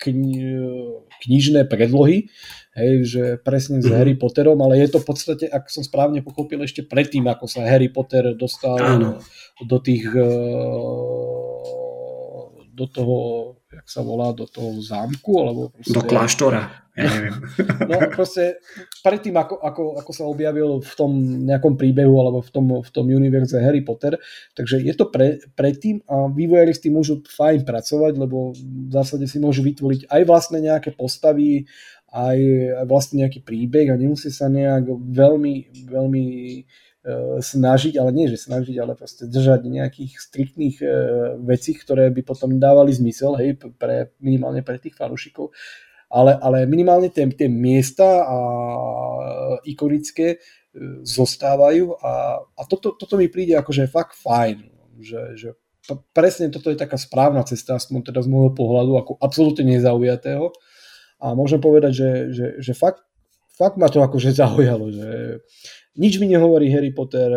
kni- knižné predlohy, hej, že presne s mm-hmm. Harry Potterom, ale je to v podstate, ak som správne pochopil, ešte predtým, ako sa Harry Potter dostal Áno. do tých eh, do toho, jak sa volá, do toho zámku, alebo proste... Do kláštora ja neviem. [laughs] No proste predtým, ako, ako, ako sa objavil v tom nejakom príbehu alebo v tom, v tom univerze Harry Potter, takže je to pre, predtým a vývojári s tým môžu fajn pracovať, lebo v zásade si môžu vytvoriť aj vlastne nejaké postavy, aj, aj vlastne nejaký príbeh a nemusí sa nejak veľmi, veľmi uh, snažiť, ale nie, že snažiť, ale proste držať nejakých striktných uh, vecí, ktoré by potom dávali zmysel, hej, pre, minimálne pre tých fanúšikov. Ale, ale minimálne tie, tie miesta a ikonické zostávajú a, a toto, toto mi príde akože fakt fajn, že, že presne toto je taká správna cesta, aspoň teda z môjho pohľadu, ako absolútne nezaujatého. A môžem povedať, že, že, že fakt, fakt ma to akože zaujalo, že nič mi nehovorí Harry Potter,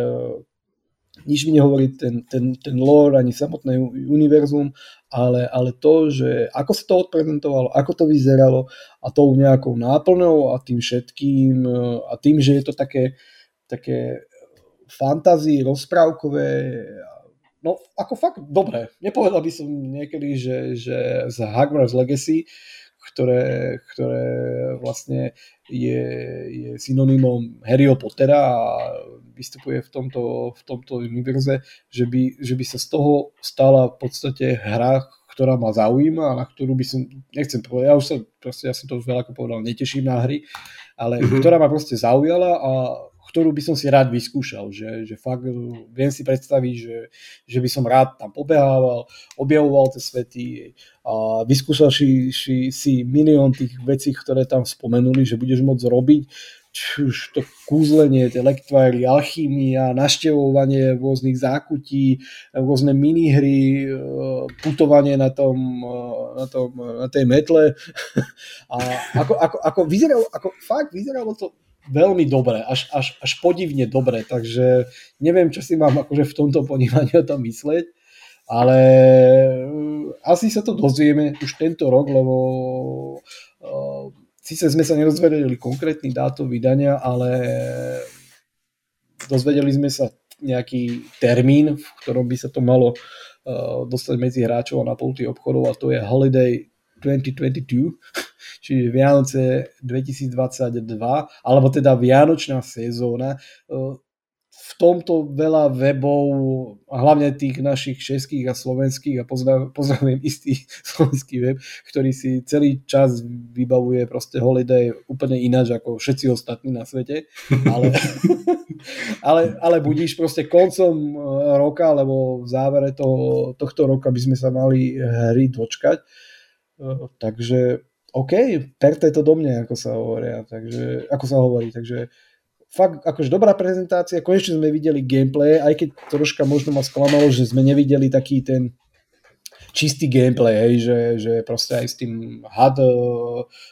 nič mi nehovorí ten, ten, ten lore ani samotné univerzum, ale, ale to, že ako sa to odprezentovalo, ako to vyzeralo a tou nejakou náplnou a tým všetkým a tým, že je to také, také fantázii rozprávkové No, ako fakt dobre. Nepovedal by som niekedy, že, že z Hogwarts Legacy, ktoré, ktoré vlastne je, je synonymom Harryho Pottera a vystupuje v tomto, v tomto univerze, že by, že by sa z toho stala v podstate hra, ktorá ma zaujíma a na ktorú by som, nechcem povedať, ja už sa proste, ja som to už veľa povedal, neteším na hry, ale mm-hmm. ktorá ma proste zaujala a ktorú by som si rád vyskúšal, že, že fakt eh, viem si predstaviť, že, že by som rád tam pobehával, objavoval tie svety a vyskúšal si, si, si milión tých vecí, ktoré tam spomenuli, že budeš môcť robiť, či už to kúzlenie, tie lektvary, alchýmia, naštevovanie rôznych zákutí, rôzne minihry, eh, putovanie na, tom, eh, na, tom, na tej metle. [laughs] A ako, ako, ako, vyzeralo, ako fakt vyzeralo to veľmi dobre, až, až, až podivne dobre, takže neviem, čo si mám akože v tomto ponímaní o tom mysleť, ale uh, asi sa to dozvieme už tento rok, lebo uh, síce sme sa nerozvedeli konkrétny dátum vydania, ale dozvedeli sme sa nejaký termín, v ktorom by sa to malo uh, dostať medzi hráčov a na pulty obchodov a to je Holiday 2022 čiže Vianoce 2022, alebo teda Vianočná sezóna. E, v tomto veľa webov, hlavne tých našich českých a slovenských, a pozdravujem istý [laughs] slovenský web, ktorý si celý čas vybavuje proste holiday úplne ináč ako všetci ostatní na svete. [laughs] Ale, [laughs] ale, ale budíš proste koncom e, roka, alebo v závere toho, tohto roka by sme sa mali hry dočkať. E, takže OK, perte to do mňa, ako sa hovoria, takže, ako sa hovorí, takže fakt akože dobrá prezentácia, konečne sme videli gameplay, aj keď troška možno ma sklamalo, že sme nevideli taký ten čistý gameplay, hej, že, že proste aj s tým had eh,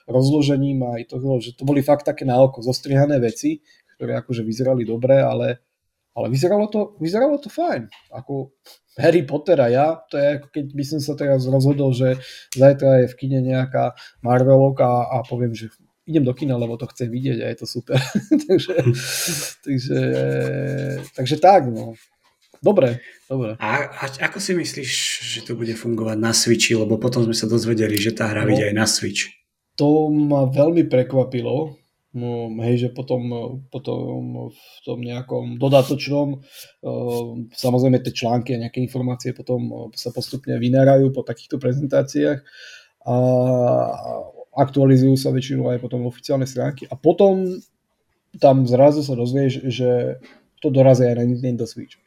rozložením aj to, že to boli fakt také na oko zostrihané veci, ktoré akože vyzerali dobre, ale, ale vyzeralo to, vyzeralo to fajn. Ako, Harry Potter a ja, to je ako keď by som sa teraz rozhodol, že zajtra je v kine nejaká Marvelok a, poviem, že idem do kina, lebo to chce vidieť a je to super. [laughs] takže, takže, takže tak, no. Dobre, dobre. A, a ako si myslíš, že to bude fungovať na Switchi? Lebo potom sme sa dozvedeli, že tá hra no, aj na Switch. To ma veľmi prekvapilo, hej, že potom, potom v tom nejakom dodatočnom, uh, samozrejme tie články a nejaké informácie potom uh, sa postupne vynárajú po takýchto prezentáciách a aktualizujú sa väčšinou aj potom oficiálne stránky a potom tam zrazu sa dozvieš, že to dorazí aj na Nintendo Switch.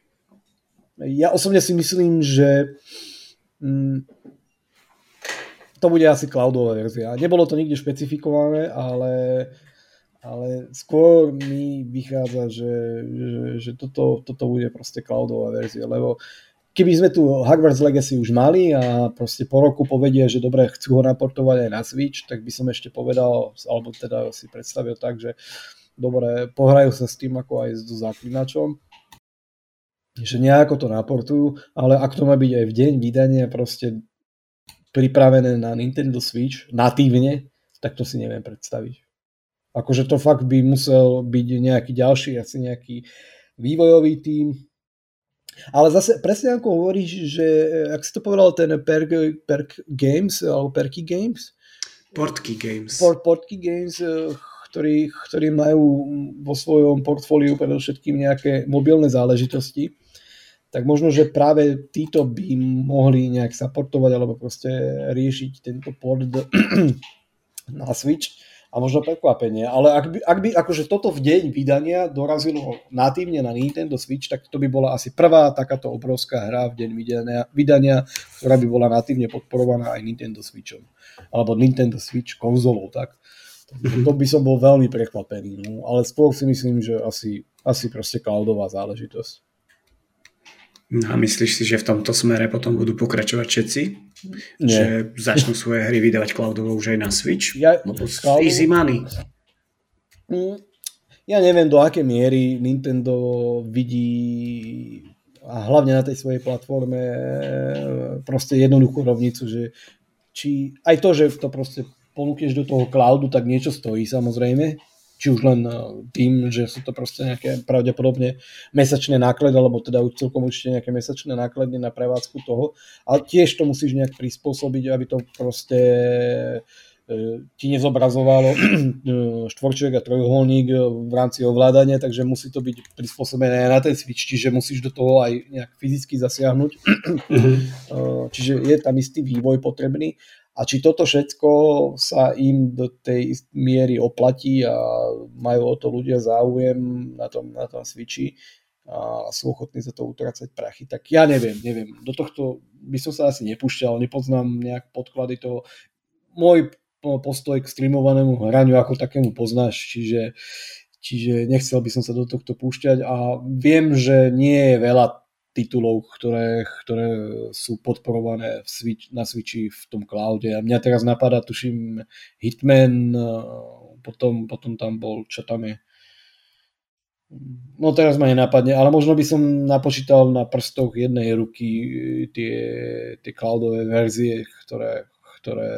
Ja osobne si myslím, že mm, to bude asi cloudová verzia. Nebolo to nikde špecifikované, ale ale skôr mi vychádza, že, že, že toto, toto bude proste cloudová verzia, lebo keby sme tu Hogwarts Legacy už mali a proste po roku povedia, že dobre, chcú ho naportovať aj na Switch, tak by som ešte povedal, alebo teda si predstavil tak, že dobre, pohrajú sa s tým ako aj s zaklinačom, že nejako to naportujú, ale ak to má byť aj v deň vydania proste pripravené na Nintendo Switch natívne, tak to si neviem predstaviť. Akože to fakt by musel byť nejaký ďalší, asi nejaký vývojový tím. Ale zase presne ako hovoríš, že ak si to povedal ten Perk, Perk Games alebo Perky Games? Portky Games. Port, Portky Games, eh, ktorí, ktorí majú vo svojom portfóliu predovšetkým nejaké mobilné záležitosti, tak možno, že práve títo by mohli nejak supportovať alebo proste riešiť tento port na Switch a možno prekvapenie. Ale ak by, ak by akože toto v deň vydania dorazilo natívne na Nintendo Switch, tak to by bola asi prvá takáto obrovská hra v deň vydania, vydania ktorá by bola natívne podporovaná aj Nintendo Switchom. Alebo Nintendo Switch konzolou. Tak. To by som bol veľmi prekvapený. No. Ale skôr si myslím, že asi asi proste cloudová záležitosť. No a myslíš si, že v tomto smere potom budú pokračovať všetci? Nie. Že začnú svoje hry vydávať cloudovo už aj na Switch? Ja, Lebo cloud... easy money. Mm, ja neviem, do aké miery Nintendo vidí a hlavne na tej svojej platforme proste jednoduchú rovnicu, že či aj to, že to proste ponúkneš do toho cloudu, tak niečo stojí samozrejme, či už len eh, tým, že sú to proste nejaké pravdepodobne mesačné náklady, alebo teda už celkom určite nejaké mesačné náklady na prevádzku toho, ale tiež to musíš nejak prispôsobiť, aby to proste eh, ti nezobrazovalo [clears throat] eh, štvorček a trojuholník v rámci ovládania, takže musí to byť prispôsobené na ten switch, čiže musíš do toho aj nejak fyzicky zasiahnuť. Mhm. čiže je tam istý vývoj potrebný a či toto všetko sa im do tej miery oplatí a majú o to ľudia záujem na tom, na tom switchi a sú ochotní za to utracať prachy, tak ja neviem, neviem. Do tohto by som sa asi nepúšťal, nepoznám nejak podklady toho. Môj postoj k streamovanému hraniu ako takému poznáš, čiže, čiže nechcel by som sa do tohto púšťať a viem, že nie je veľa titulov, ktoré, ktoré sú podporované v Switch, na Switchi v tom cloude. A mňa teraz napadá, tuším, Hitman, potom, potom tam bol, čo tam je. No teraz ma nenapadne, ale možno by som napočítal na prstoch jednej ruky tie, tie cloudové verzie, ktoré, ktoré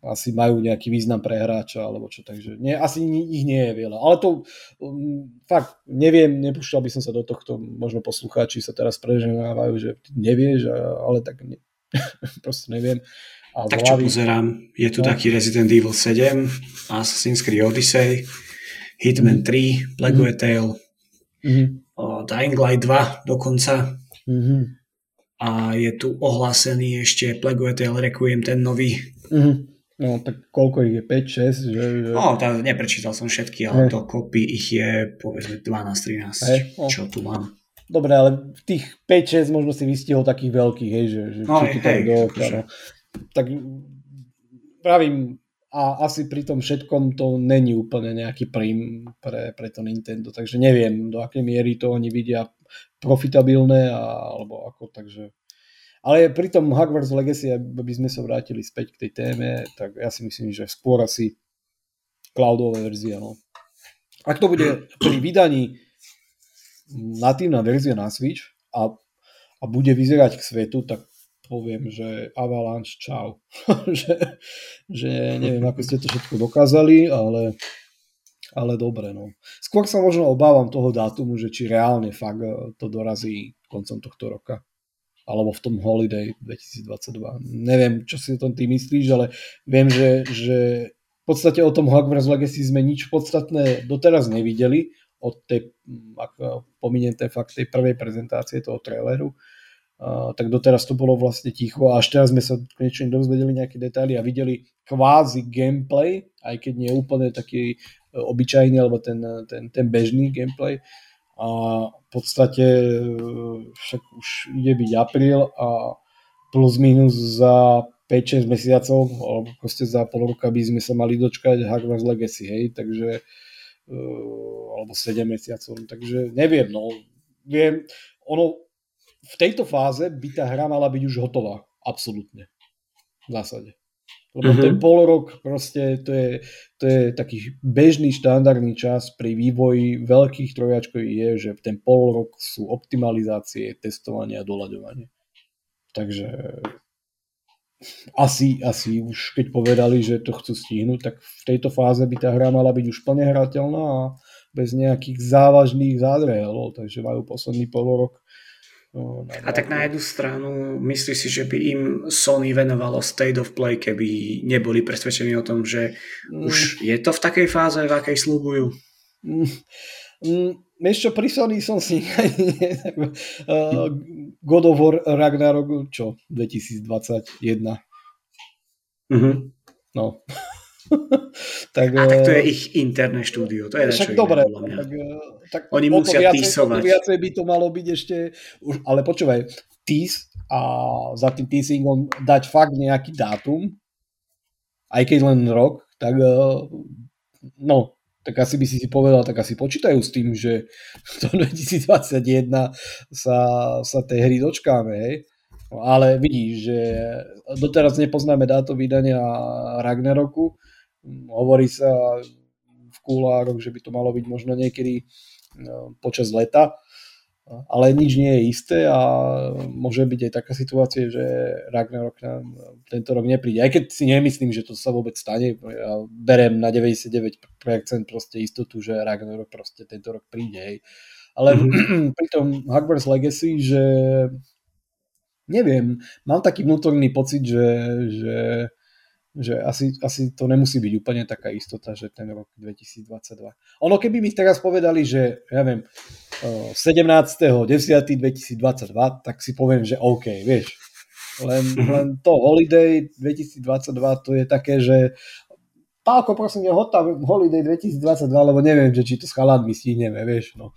asi majú nejaký význam pre hráča alebo čo, takže nie, asi ich nie je veľa. Ale to um, fakt neviem, nepúšťal by som sa do tohto, možno poslucháči sa teraz preženávajú, že nevieš, ale tak ne, [laughs] proste neviem. A tak čo pozerám, je tu no. taký Resident Evil 7, Assassin's Creed Odyssey, Hitman 3, Black mm-hmm. Tale, mm-hmm. Dying Light 2 dokonca. Mm-hmm. A je tu ohlásený ešte Plague Tale Requiem, ten nový. Mm-hmm. No tak koľko ich je? 5, 6? Že, že... No, tak neprečítal som všetky, ale to kopy ich je povedzme 12, 13, hey, no. čo tu mám. Dobre, ale tých 5-6 možno si vystihol takých veľkých, hej, že, že no, hej, hej, do, no. Tak pravím, a asi pri tom všetkom to není úplne nejaký prím pre, pre to Nintendo, takže neviem, do akej miery to oni vidia profitabilné, a, alebo ako, takže ale pri tom Hogwarts Legacy, aby sme sa vrátili späť k tej téme, tak ja si myslím, že skôr asi cloudová verzia. No. Ak to bude pri vydaní natívna verzia na Switch a, a bude vyzerať k svetu, tak poviem, že Avalanche čau. [laughs] že, že neviem, ako ste to všetko dokázali, ale, ale dobre. No. Skôr sa možno obávam toho dátumu, že či reálne fakt to dorazí koncom tohto roka alebo v tom Holiday 2022. Neviem, čo si o tom ty myslíš, ale viem, že, že v podstate o tom Hogwarts Legacy sme nič podstatné doteraz nevideli od tej, ak pominiem tej fakt tej prvej prezentácie toho traileru, uh, tak doteraz to bolo vlastne ticho a až teraz sme sa konečne dozvedeli nejaké detaily a videli kvázi gameplay, aj keď nie úplne taký uh, obyčajný alebo ten, ten, ten bežný gameplay a v podstate e, však už ide byť apríl a plus minus za 5-6 mesiacov alebo proste za pol roka by sme sa mali dočkať Hogwarts Legacy, hej, takže e, alebo 7 mesiacov, takže neviem, no. Viem, ono v tejto fáze by tá hra mala byť už hotová, absolútne, v zásade. Lebo uh-huh. ten pol rok proste to je, to je taký bežný štandardný čas pri vývoji veľkých trojačkov je, že ten pol rok sú optimalizácie, testovanie a doľaďovanie. Takže asi, asi už keď povedali, že to chcú stihnúť, tak v tejto fáze by tá hra mala byť už plne hrateľná a bez nejakých závažných zádrhelov, takže majú posledný pol rok a tak na jednu stranu myslíš si, že by im Sony venovalo State of Play, keby neboli presvedčení o tom, že mm. už je to v takej fáze, v akej slúbujú? Mm. Mm. Vieš čo, pri Sony som si uh, [laughs] God of War Ragnarok, čo, 2021. Mm-hmm. No. [laughs] tak, a tak to je eh, ich interné štúdio, to je však dobre, tak, eh, tak Oni musia viacej, tísovať. Viacej by to malo byť ešte, už, ale počúvaj, tís a za tým teasingom dať fakt nejaký dátum, aj keď len rok, tak eh, no, tak asi by si si povedal, tak asi počítajú s tým, že [laughs] v 2021 sa, sa tej hry dočkáme, hej. No, ale vidíš, že doteraz nepoznáme dáto vydania Ragnaroku. Hovorí sa v kúlároch, že by to malo byť možno niekedy no, počas leta ale nič nie je isté a môže byť aj taká situácia, že Ragnarok nám tento rok nepríde. Aj keď si nemyslím, že to sa vôbec stane, ja berem na 99% proste istotu, že Ragnarok proste tento rok príde. Hej. Ale mm-hmm. [clears throat] pri tom Hogwarts Legacy, že neviem, mám taký vnútorný pocit, že, že že asi, asi to nemusí byť úplne taká istota, že ten rok 2022. Ono keby mi teraz povedali, že ja viem, 17.10.2022, tak si poviem, že OK, vieš. Len, [laughs] len to Holiday 2022 to je také, že Pálko, prosím, je hotá Holiday 2022, lebo neviem, že či to s chaladmi stihneme, vieš, no.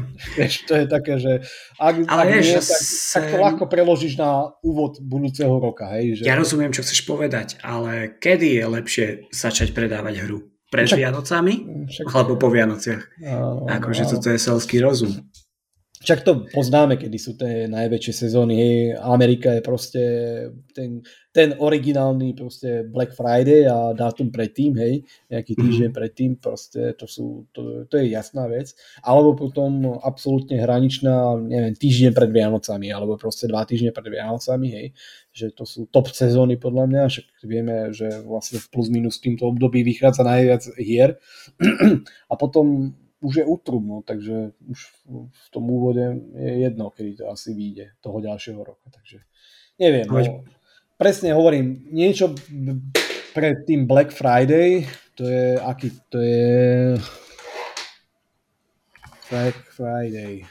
[laughs] vieš, to je také, že ak, Ale ak vieš, nie, tak, sem... tak to ľahko preložíš na úvod budúceho roka. Hej, že... Ja rozumiem, čo chceš povedať, ale kedy je lepšie začať predávať hru? Pred však, Vianocami? Však, alebo po Vianociach? Akože toto je selský rozum. Však to poznáme, kedy sú tie najväčšie sezóny. Hej. Amerika je proste ten, ten originálny proste Black Friday a dátum predtým, hej, nejaký mhm. týždeň predtým, proste to, sú, to, to je jasná vec. Alebo potom absolútne hraničná, neviem, týždeň pred Vianocami, alebo proste dva týždne pred Vianocami, hej, že to sú top sezóny podľa mňa, však vieme, že vlastne v plus minus týmto období vychádza najviac hier. [clears throat] A potom už je útrum, no, takže už v tom úvode je jedno, kedy to asi vyjde toho ďalšieho roka. Takže neviem, no, presne hovorím, niečo pred tým Black Friday, to je, aký to je Black Friday,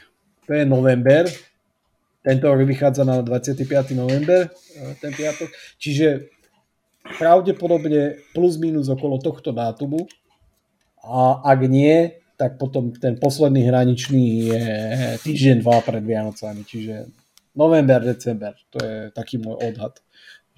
to je november, tento rok vychádza na 25. november, e, ten piatok, čiže pravdepodobne plus minus okolo tohto dátumu a ak nie, tak potom ten posledný hraničný je týždeň, dva pred Vianocami, čiže november, december, to je taký môj odhad,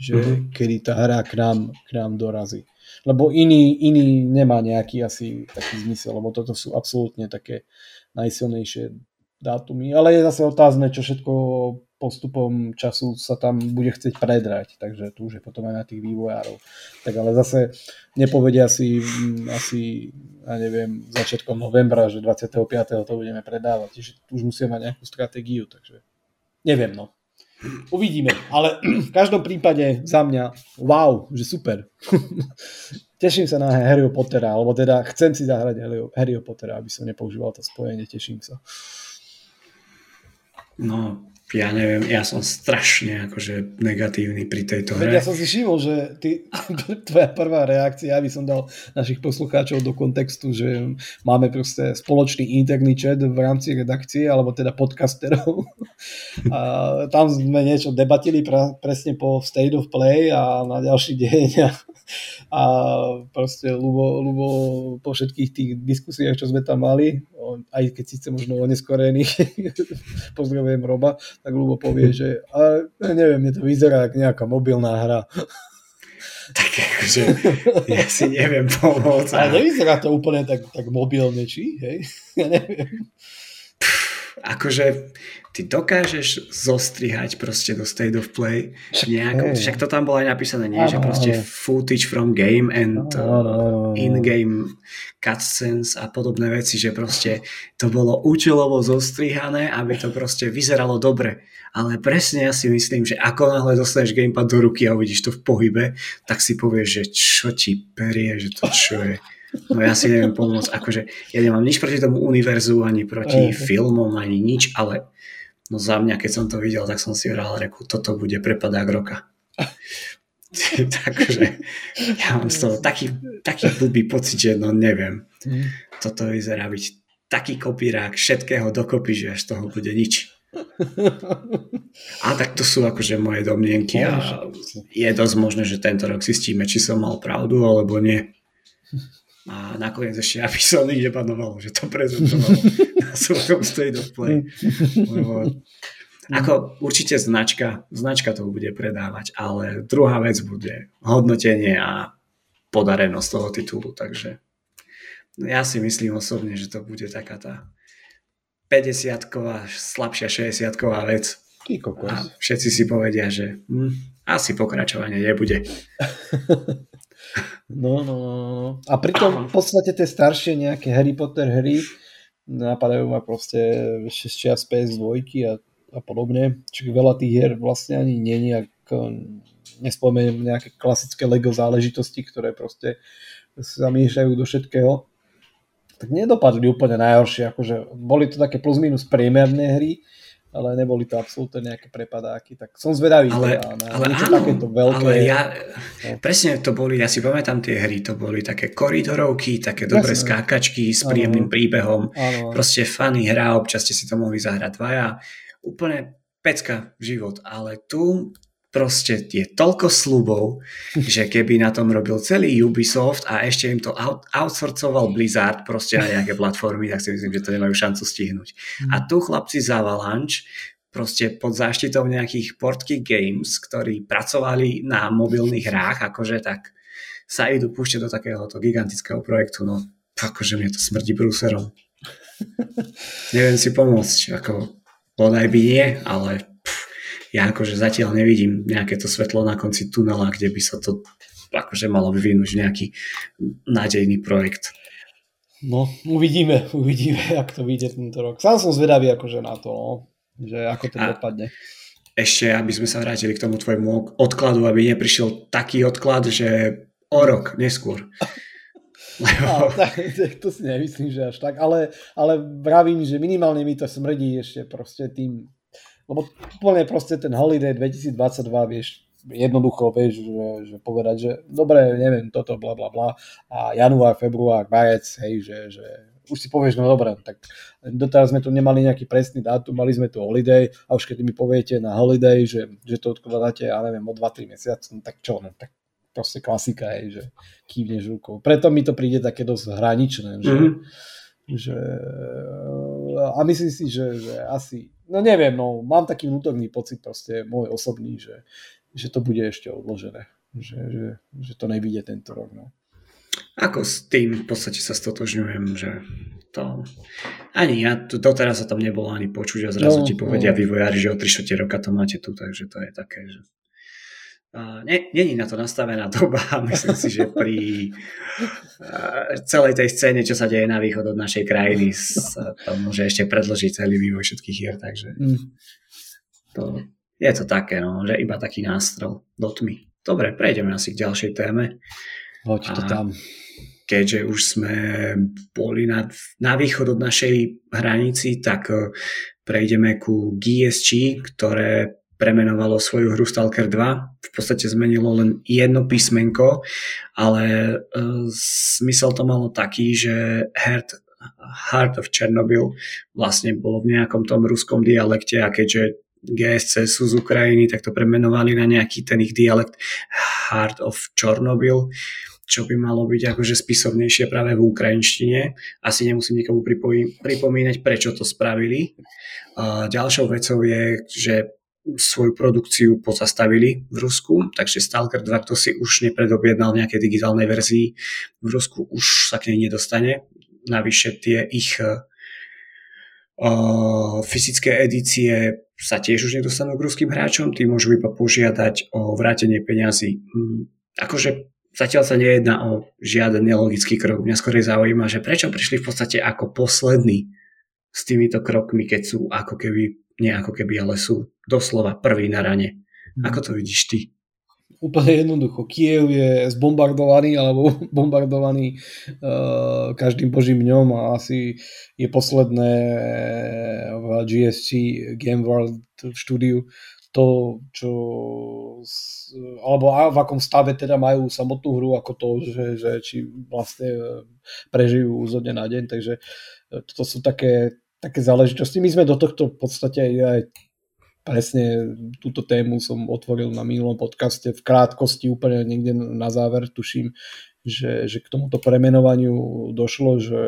že mm-hmm. kedy tá hra k nám, k nám dorazí. Lebo iný, iný nemá nejaký asi taký zmysel, lebo toto sú absolútne také najsilnejšie dátumy, ale je zase otázne, čo všetko postupom času sa tam bude chcieť predrať, takže tu už je potom aj na tých vývojárov. Tak ale zase nepovedia si mm, asi, ja neviem, začiatkom novembra, že 25. to budeme predávať, čiže už musia mať nejakú stratégiu, takže neviem no. Uvidíme, ale [clears throat] v každom prípade za mňa wow, že super. [laughs] teším sa na Harry Pottera, alebo teda chcem si zahrať Harry Pottera, aby som nepoužíval to spojenie, teším sa. No, ja neviem, ja som strašne akože negatívny pri tejto hre. Ja som si všimol, že ty, [laughs] tvoja prvá reakcia, aby som dal našich poslucháčov do kontextu, že máme proste spoločný interný chat v rámci redakcie, alebo teda podcasterov. A tam sme niečo debatili pra, presne po State of Play a na ďalší deň a, a proste Lubo, Lubo po všetkých tých diskusiách, čo sme tam mali, aj keď síce možno oneskorený, [laughs] pozdravujem Roba, tak Lubo povie, že a, neviem, mne to vyzerá ako nejaká mobilná hra. [laughs] Tak akože, ja si neviem pomôcť. Ale nevyzerá to úplne tak, tak mobilne, či? Hej? [laughs] Ja neviem. Akože, ty dokážeš zostrihať proste do State of Play nejako, však to tam bolo aj napísané, nie? že proste footage from game and uh, in-game cutscenes a podobné veci, že proste to bolo účelovo zostrihané, aby to proste vyzeralo dobre. Ale presne ja si myslím, že ako náhle dostaneš gamepad do ruky a uvidíš to v pohybe, tak si povieš, že čo ti perie, že to čo je. No ja si neviem pomôcť, akože ja nemám nič proti tomu univerzu, ani proti filmom, ani nič, ale No za mňa, keď som to videl, tak som si hral reku, toto bude prepadák roka. [laughs] Takže ja mám z toho taký, taký blbý pocit, že no neviem. Mm. Toto vyzerá byť taký kopírák všetkého dokopy, že až toho bude nič. A tak to sú akože moje domnienky a je dosť možné, že tento rok zistíme, či som mal pravdu alebo nie. A nakoniec ešte aby som nikde panovalo, že to prezentovalo [laughs] na svojom state of play. Lebo ako určite značka, značka to bude predávať, ale druhá vec bude hodnotenie a podarenosť toho titulu, takže ja si myslím osobne, že to bude taká tá 50-ková, slabšia 60-ková vec. A všetci si povedia, že hm, asi pokračovanie nebude. [laughs] no, no, no, no. A pritom v podstate tie staršie nejaké Harry Potter hry napadajú ma proste ešte z čias PS2 a, a podobne. Čiže veľa tých hier vlastne ani není, ak nespomeniem nejaké klasické Lego záležitosti, ktoré proste sa miešajú do všetkého tak nedopadli úplne najhoršie. Akože boli to také plus minus priemerné hry, ale neboli to absolútne nejaké prepadáky, tak som zvedavý ale, teda na ale niečo áno, takéto veľké. Ale ja, no. presne to boli, ja si pamätám tie hry, to boli také koridorovky, také dobré skákačky s príjemným áno. príbehom, áno. proste funny hra, občas ste si to mohli zahrať dvaja, úplne pecka život, ale tu proste je toľko slubov, [laughs] že keby na tom robil celý Ubisoft a ešte im to out, outsourcoval Blizzard proste na nejaké [laughs] platformy, tak si myslím, že to nemajú šancu stihnúť. Mhm. A tu chlapci z Avalanche proste pod záštitou nejakých portky games, ktorí pracovali na mobilných hrách, akože tak sa idú púšťať do takéhoto gigantického projektu, no akože mne to smrdí brúserom. [laughs] Neviem si pomôcť, ako bodaj by nie, ale ja akože zatiaľ nevidím nejaké to svetlo na konci tunela, kde by sa to akože malo vyvinúť nejaký nádejný projekt. No, uvidíme, uvidíme, jak to vyjde tento rok. Sám som zvedavý akože na to, no, že ako to dopadne. Ešte, aby sme sa vrátili k tomu tvojmu odkladu, aby neprišiel taký odklad, že o rok neskôr. [laughs] Lebo... No, tak, [laughs] to si nemyslím, že až tak, ale, ale vravím, že minimálne mi to smrdí ešte proste tým lebo úplne proste ten holiday 2022, vieš, jednoducho, vieš, že, že povedať, že dobre, neviem, toto, bla, bla, bla, a január, február, marec, hej, že, že už si povieš, no dobre, tak doteraz sme tu nemali nejaký presný dátum, mali sme tu holiday a už keď mi poviete na holiday, že, že to odkladáte, ja neviem, o 2-3 mesiace, no tak čo, no tak proste klasika, hej, že kývneš rukou. Preto mi to príde také dosť hraničné, že, mm-hmm. že a myslím si, že, že asi no neviem, no mám taký vnútorný pocit proste môj osobný, že, že to bude ešte odložené, že, že, že to nevidie tento rok. No. Ako s tým v podstate sa stotožňujem, že to ani ja tu doteraz sa tam nebolo ani počuť a zrazu no, ti povedia no. vývojári, že o 3 roka to máte tu, takže to je také, že Není na to nastavená doba [laughs] myslím si, že pri celej tej scéne, čo sa deje na východ od našej krajiny, sa to môže ešte predložiť celý vývoj všetkých hier, takže mm. to, je to také, no, že iba taký nástrel do tmy. Dobre, prejdeme asi k ďalšej téme. Hoď to a tam. Keďže už sme boli na, na východ od našej hranici, tak e, prejdeme ku GSG, ktoré premenovalo svoju hru Stalker 2. V podstate zmenilo len jedno písmenko, ale uh, smysel to malo taký, že Heart, Heart of Chernobyl vlastne bolo v nejakom tom ruskom dialekte a keďže GSC sú z Ukrajiny, tak to premenovali na nejaký ten ich dialekt Heart of Chernobyl čo by malo byť akože spisovnejšie práve v ukrajinštine. Asi nemusím nikomu pripomínať, prečo to spravili. Ďalšou vecou je, že svoju produkciu pozastavili v Rusku, takže Stalker 2, kto si už nepredobjednal v nejakej digitálnej verzii v Rusku, už sa k nej nedostane. Navyše tie ich uh, fyzické edície sa tiež už nedostanú k ruským hráčom, tí môžu iba požiadať o vrátenie peňazí. Mm, akože zatiaľ sa nejedná o žiaden nelogický krok. Mňa skôr zaujíma, že prečo prišli v podstate ako poslední s týmito krokmi, keď sú ako keby nie ako keby, ale sú doslova prví na rane. Mhm. Ako to vidíš ty? Úplne jednoducho. Kiev je zbombardovaný alebo [laughs] bombardovaný uh, každým božím dňom a asi je posledné v GSC Game World v štúdiu to, čo alebo v akom stave teda majú samotnú hru ako to, že, že či vlastne e, prežijú zo dňa na deň, takže toto sú také také záležitosti. My sme do tohto v podstate aj presne túto tému som otvoril na minulom podcaste v krátkosti úplne niekde na záver, tuším, že, že k tomuto premenovaniu došlo, že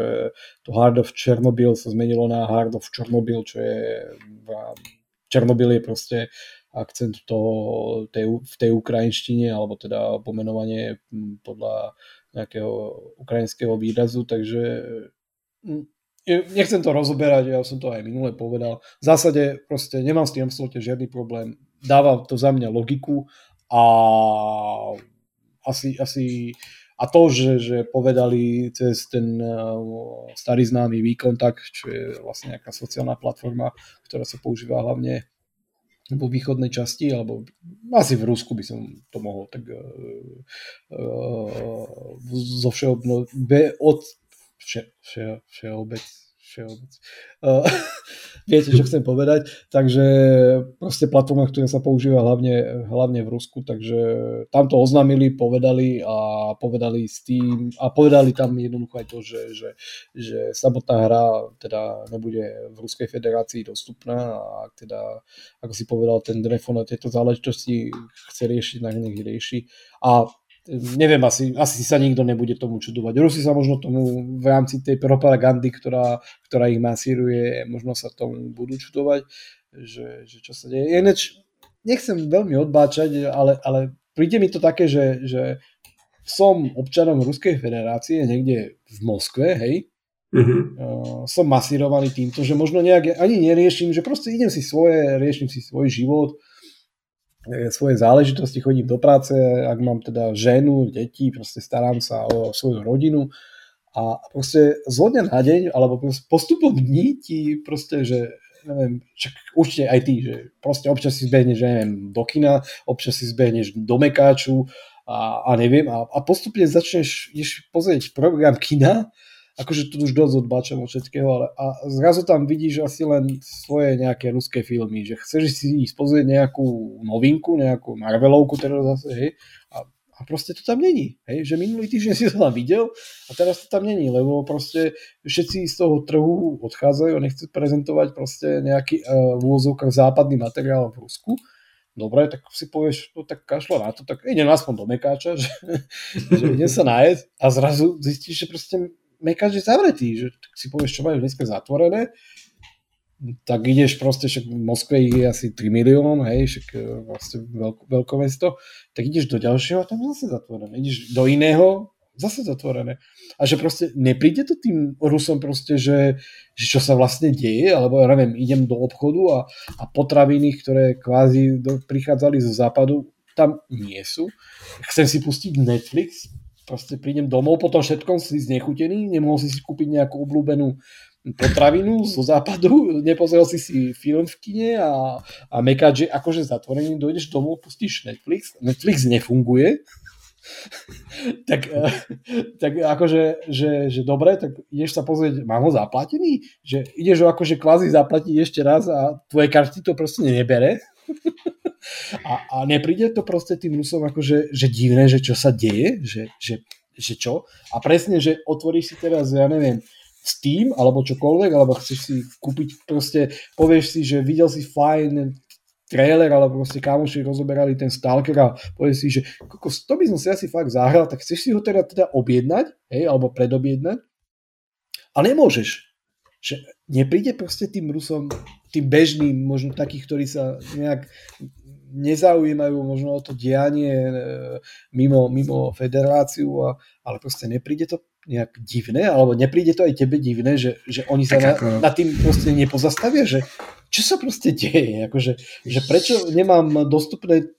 to Hard of Chernobyl sa zmenilo na Hard of Chernobyl, čo je Černobyl je proste akcent toho, tej, v tej ukrajinštine, alebo teda pomenovanie podľa nejakého ukrajinského výrazu, takže nechcem to rozoberať, ja som to aj minule povedal. V zásade proste nemám s tým absolútne žiadny problém. Dáva to za mňa logiku a asi, asi a to, že, že povedali cez ten uh, starý známy výkontakt, čo je vlastne nejaká sociálna platforma, ktorá sa používa hlavne vo východnej časti, alebo asi v Rusku by som to mohol tak uh, uh, zo všeobno, od vše, vše, všeobec, všeobec. Uh, [laughs] viete, čo chcem povedať. Takže proste platforma, ktorá sa používa hlavne, hlavne v Rusku, takže tam to oznámili, povedali a povedali s tým a povedali tam jednoducho aj to, že, že, že samotná hra teda nebude v Ruskej federácii dostupná a teda, ako si povedal, ten telefón a tieto záležitosti chce riešiť, na nech rieši. A neviem, asi, asi sa nikto nebude tomu čudovať. Rusi sa možno tomu v rámci tej propagandy, ktorá, ktorá ich masíruje, možno sa tomu budú čudovať, že, že čo sa deje. Ineč, nechcem veľmi odbáčať, ale, ale príde mi to také, že, že som občanom Ruskej federácie niekde v Moskve, hej, uh, som masírovaný týmto, že možno nejak ani neriešim, že proste idem si svoje, riešim si svoj život, svoje záležitosti, chodím do práce, ak mám teda ženu, deti, proste starám sa o svoju rodinu. A proste z dňa na deň, alebo postupom dní ti proste, že neviem, čak určite aj ty, že proste občas si zbehneš, že neviem, do kina, občas si zbehneš do mekáču a, a neviem, a, a postupne začneš, ideš pozrieť program kina akože tu už dosť odbačam od všetkého, ale a zrazu tam vidíš asi len svoje nejaké ruské filmy, že chceš si ísť pozrieť nejakú novinku, nejakú Marvelovku teraz zase, hej, a, a proste to tam není, hej, že minulý týždeň si to tam videl a teraz to tam není, lebo proste všetci z toho trhu odchádzajú a nechcú prezentovať proste nejaký uh, v západný materiál v Rusku, dobre, tak si povieš, no tak kašlo na to, tak idem aspoň do Mekáča, že, [laughs] že idem sa nájsť a zrazu zistíš, že proste mekač je zavretý, že si povieš, čo majú dneska zatvorené, tak ideš proste, však v Moskve je asi 3 milión, hej, však e, vlastne veľko, veľké mesto, tak ideš do ďalšieho a tam zase zatvorené. Ideš do iného, zase zatvorené. A že proste nepríde to tým Rusom proste, že, že čo sa vlastne deje, alebo ja neviem, idem do obchodu a, a potraviny, ktoré kvázi do, prichádzali zo západu, tam nie sú. Chcem si pustiť Netflix, proste prídem domov, potom všetkom si znechutený, nemohol si si kúpiť nejakú obľúbenú potravinu zo západu, nepozrel si si film v kine a, a mekáč je akože zatvorený, dojdeš domov, pustíš Netflix, Netflix nefunguje, [laughs] tak, tak akože, že, že dobre, tak ideš sa pozrieť, mám ho zaplatený? Že ideš ho akože kvázi zaplatiť ešte raz a tvoje karty to proste nebere. [laughs] A, a nepríde to proste tým Rusom akože že divné, že čo sa deje, že, že, že čo? A presne, že otvoríš si teraz, ja neviem, Steam alebo čokoľvek, alebo chceš si kúpiť proste, povieš si, že videl si fajn trailer, alebo proste kamoši rozoberali ten Stalker a povieš si, že kokos, to by som si asi fakt zahral, tak chceš si ho teda, teda objednať, hej, alebo predobjednať, a nemôžeš. Že nepríde proste tým Rusom, tým bežným, možno takých, ktorí sa nejak nezaujímajú možno o to dianie e, mimo, mimo federáciu, a, ale proste nepríde to nejak divné, alebo nepríde to aj tebe divné, že, že oni sa na, ako... na tým proste nepozastavia, že čo sa proste deje, akože, že prečo nemám dostupné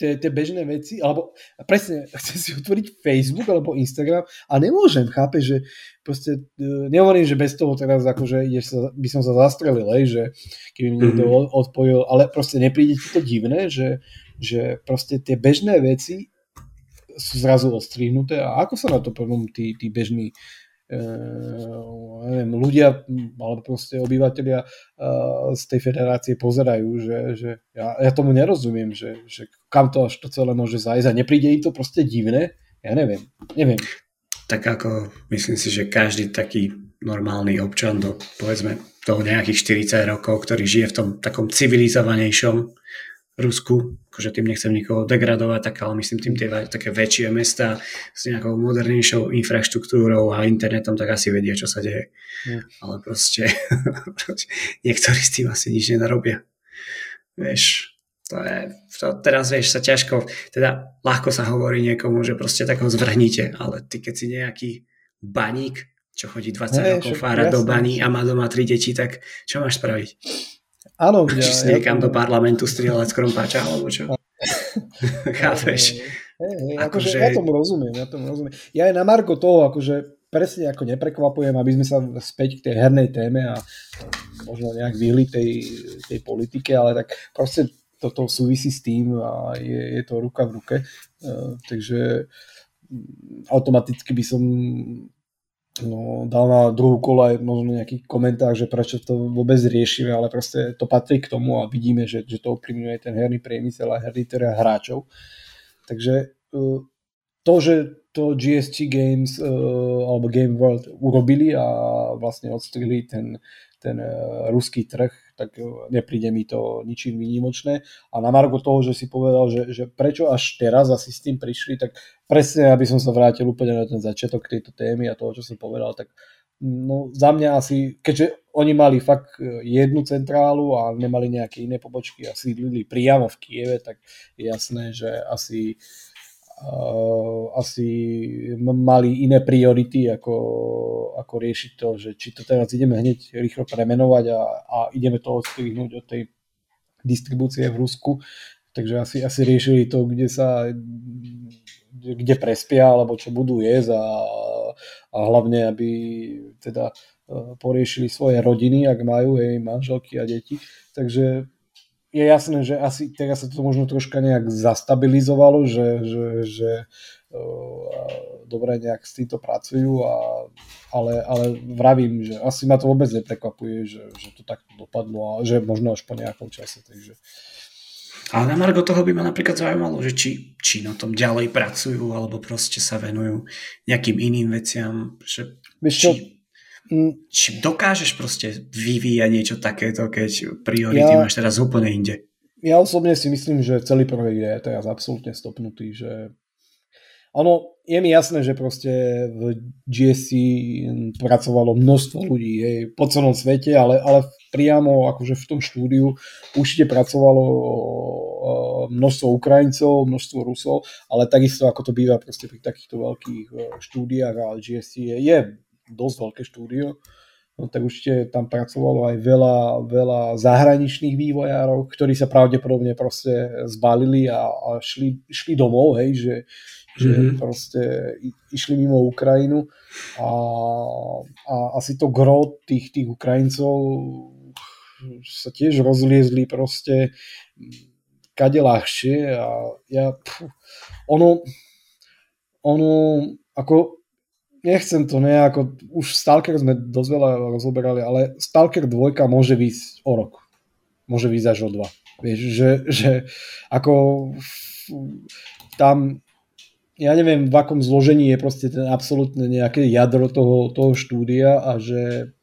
tie, bežné veci, alebo presne [laughs] chcem si otvoriť Facebook alebo Instagram a nemôžem, chápe, že proste e, nehovorím, že bez toho teraz akože ideš sa, by som sa zastrelil, aj, že keby mi niekto mm-hmm. odpojil, ale proste nepríde ti to divné, že, že proste tie bežné veci sú zrazu odstrihnuté a ako sa na to potom tí, tí bežní uh, neviem, ľudia alebo proste obyvateľia uh, z tej federácie pozerajú, že, že ja, ja tomu nerozumiem, že, že kam to až to celé môže zajsť a nepríde im to proste divné, ja neviem, neviem. Tak ako myslím si, že každý taký normálny občan do povedzme toho nejakých 40 rokov, ktorý žije v tom takom civilizovanejšom Rusku, akože tým nechcem nikoho degradovať, tak ale myslím tým tie také väčšie mesta s nejakou modernejšou infraštruktúrou a internetom, tak asi vedia, čo sa deje. Mm. Ale [laughs] proste niektorí s tým asi nič nenarobia. Vieš, to je, to teraz vieš sa ťažko, teda ľahko sa hovorí niekomu, že proste tak ho zvrhnite, ale ty keď si nejaký baník, čo chodí 20 hey, rokov fára do baní a má doma tri deti, tak čo máš spraviť? Áno, ja, Či si niekam ja, do parlamentu strieľať z krompáča, alebo čo? Chápeš? Akože, akože... Ja tomu rozumiem, ja tomu rozumiem. Ja aj na Marko toho, akože presne ako neprekvapujem, aby sme sa späť k tej hernej téme a možno nejak vyhli tej, tej politike, ale tak proste toto súvisí s tým a je, je to ruka v ruke. Uh, takže automaticky by som no, dal na druhú kolo aj možno nejaký komentár, že prečo to vôbec riešime, ale proste to patrí k tomu a vidíme, že, že to ovplyvňuje ten herný priemysel a herný teda hráčov. Takže uh, to, že to GST Games uh, alebo Game World urobili a vlastne odstrili ten ten e, ruský trh, tak e, nepríde mi to ničím výnimočné. A na margo toho, že si povedal, že, že prečo až teraz asi s tým prišli, tak presne, aby som sa vrátil úplne na ten začiatok tejto témy a toho, čo som povedal, tak no, za mňa asi, keďže oni mali fakt e, jednu centrálu a nemali nejaké iné pobočky a sídlili priamo v Kieve, tak je jasné, že asi Uh, asi mali iné priority, ako, ako riešiť to, že či to teraz ideme hneď rýchlo premenovať a, a ideme to odstrihnúť od tej distribúcie v Rusku. Takže asi, asi riešili to, kde sa kde prespia, alebo čo budú jesť a, a hlavne, aby teda uh, poriešili svoje rodiny, ak majú jej manželky a deti. Takže je jasné, že asi teraz sa to možno troška nejak zastabilizovalo, že, že, že uh, dobre nejak s týmto pracujú, a, ale, ale vravím, že asi ma to vôbec neprekvapuje, že, že to tak dopadlo a že možno až po nejakom čase. Takže... Ale na Margo toho by ma napríklad zaujímalo, že či, či na tom ďalej pracujú alebo proste sa venujú nejakým iným veciam. Že, Víš či. Či dokážeš proste vyvíjať niečo takéto, keď priority ja, máš teraz úplne inde? Ja osobne si myslím, že celý projekt je teraz absolútne stopnutý, že ono, je mi jasné, že proste v GSC pracovalo množstvo ľudí hej, po celom svete, ale, ale priamo akože v tom štúdiu určite pracovalo množstvo Ukrajincov, množstvo Rusov, ale takisto ako to býva proste pri takýchto veľkých štúdiách a GSC je, je dosť veľké štúdio, no, tak určite tam pracovalo aj veľa, veľa zahraničných vývojárov, ktorí sa pravdepodobne proste zbalili a, a šli, šli domov, hej, že, že mm-hmm. proste išli mimo Ukrajinu a, a asi to gro tých, tých Ukrajincov sa tiež rozliezli proste kade ľahšie a ja, pff, ono, ono, ako nechcem to nejako, už Stalker sme dosť veľa rozoberali, ale Stalker 2 môže výsť o rok. Môže výsť až o dva. Vieš, že, že ako tam ja neviem, v akom zložení je proste ten absolútne nejaké jadro toho, toho štúdia a že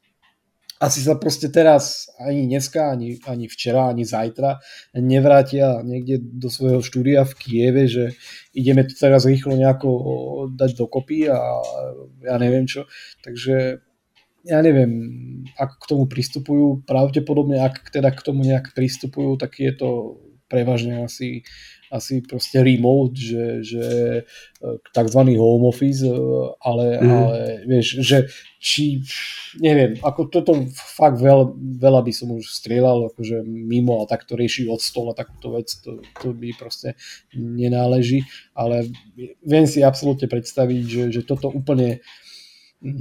asi sa proste teraz ani dneska, ani, ani včera, ani zajtra nevrátia niekde do svojho štúdia v Kieve, že ideme to teraz rýchlo nejako dať dokopy a ja neviem čo. Takže ja neviem, ako k tomu pristupujú. Pravdepodobne, ak teda k tomu nejak pristupujú, tak je to prevažne asi asi proste remote, že, že e, tzv. home office, e, ale, mm. ale vieš, že či, neviem, ako toto fakt veľ, veľa by som už strieľal akože mimo a takto riešiť od stola takúto vec, to, to by proste nenáleží, ale viem si absolútne predstaviť, že, že toto úplne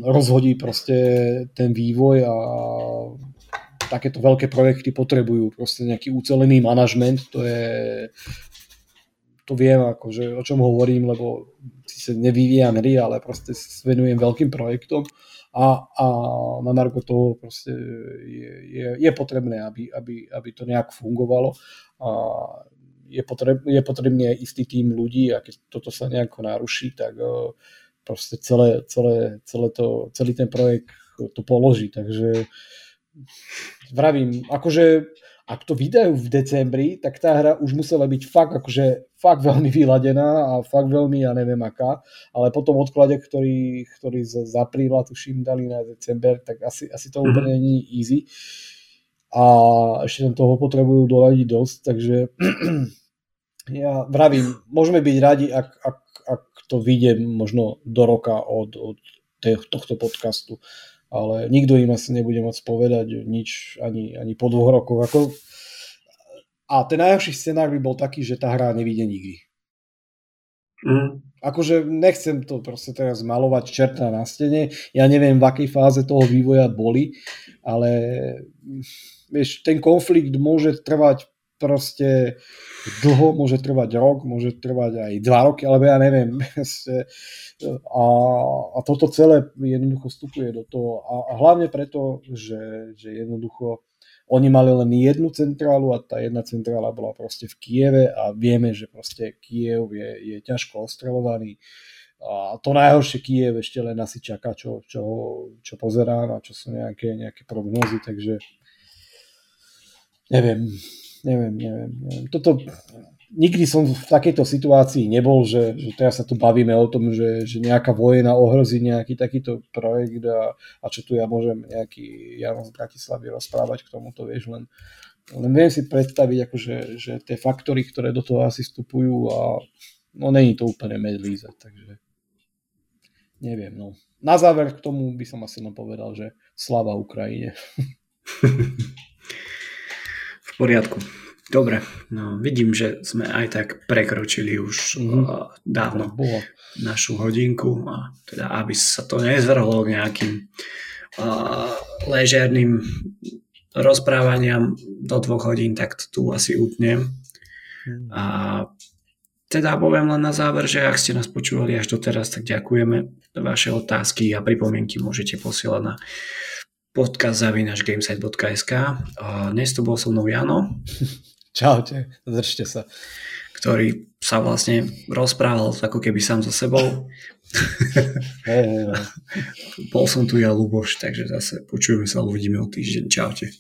rozhodí proste ten vývoj a takéto veľké projekty potrebujú proste nejaký ucelený manažment, to je to viem, akože, o čom hovorím, lebo sa nevyvíjam hry, ale proste venujem veľkým projektom. A, a na marko toho proste je, je, je potrebné, aby, aby, aby to nejak fungovalo. A je, potreb, je potrebný aj istý tým ľudí a keď toto sa nejako naruší, tak e, proste celé, celé, celé to, celý ten projekt to položí, takže vravím, akože ak to vydajú v decembri, tak tá hra už musela byť fakt, akože, fakt veľmi vyladená a fakt veľmi, ja neviem aká, ale po tom odklade, ktorý, ktorý z, z apríla tuším dali na december, tak asi, asi to mm-hmm. úplne není easy. a ešte tam toho potrebujú doladiť dosť, takže [clears throat] ja vravím, môžeme byť radi, ak, ak, ak to vyjde možno do roka od, od tohto podcastu, ale nikto im asi nebude môcť povedať nič ani, ani po dvoch rokoch. Ako... A ten najhorší scenár by bol taký, že tá hra nevíde nikdy. Mm. Akože nechcem to proste teraz malovať čerta na stene, ja neviem v akej fáze toho vývoja boli, ale vieš, ten konflikt môže trvať proste dlho, môže trvať rok, môže trvať aj dva roky, alebo ja neviem. [laughs] A, a toto celé jednoducho vstupuje do toho. A, a hlavne preto, že, že jednoducho oni mali len jednu centrálu a tá jedna centrála bola proste v Kieve a vieme, že proste Kiev je, je ťažko ostravovaný. A to najhoršie Kiev ešte len asi čaká, čo, čo, čo pozerám a čo sú nejaké, nejaké prognózy, takže neviem, neviem, neviem, neviem. Toto, nikdy som v takejto situácii nebol, že, že teraz sa tu bavíme o tom, že, že nejaká vojna ohrozí nejaký takýto projekt a, a čo tu ja môžem nejaký Jan z Bratislavy rozprávať k tomuto, vieš, len, len viem si predstaviť, akože, že tie faktory, ktoré do toho asi vstupujú a no není to úplne medlíze, takže neviem, no. Na záver k tomu by som asi len povedal, že slava Ukrajine. [laughs] poriadku. Dobre, no vidím, že sme aj tak prekročili už mm-hmm. uh, dávno Boha. našu hodinku a teda aby sa to nezvrhlo k nejakým uh, ležerným rozprávaniam do dvoch hodín, tak tu asi utnem. Mm. A teda poviem len na záver, že ak ste nás počúvali až doteraz, tak ďakujeme. Vaše otázky a pripomienky môžete posielať na podcast zavinaš gamesite.sk. Dnes tu bol so mnou Jano. Čaute, držte sa. Ktorý sa vlastne rozprával ako keby sám so sebou. Bol som tu ja Luboš, takže zase počujeme sa, uvidíme o týždeň. Čaute.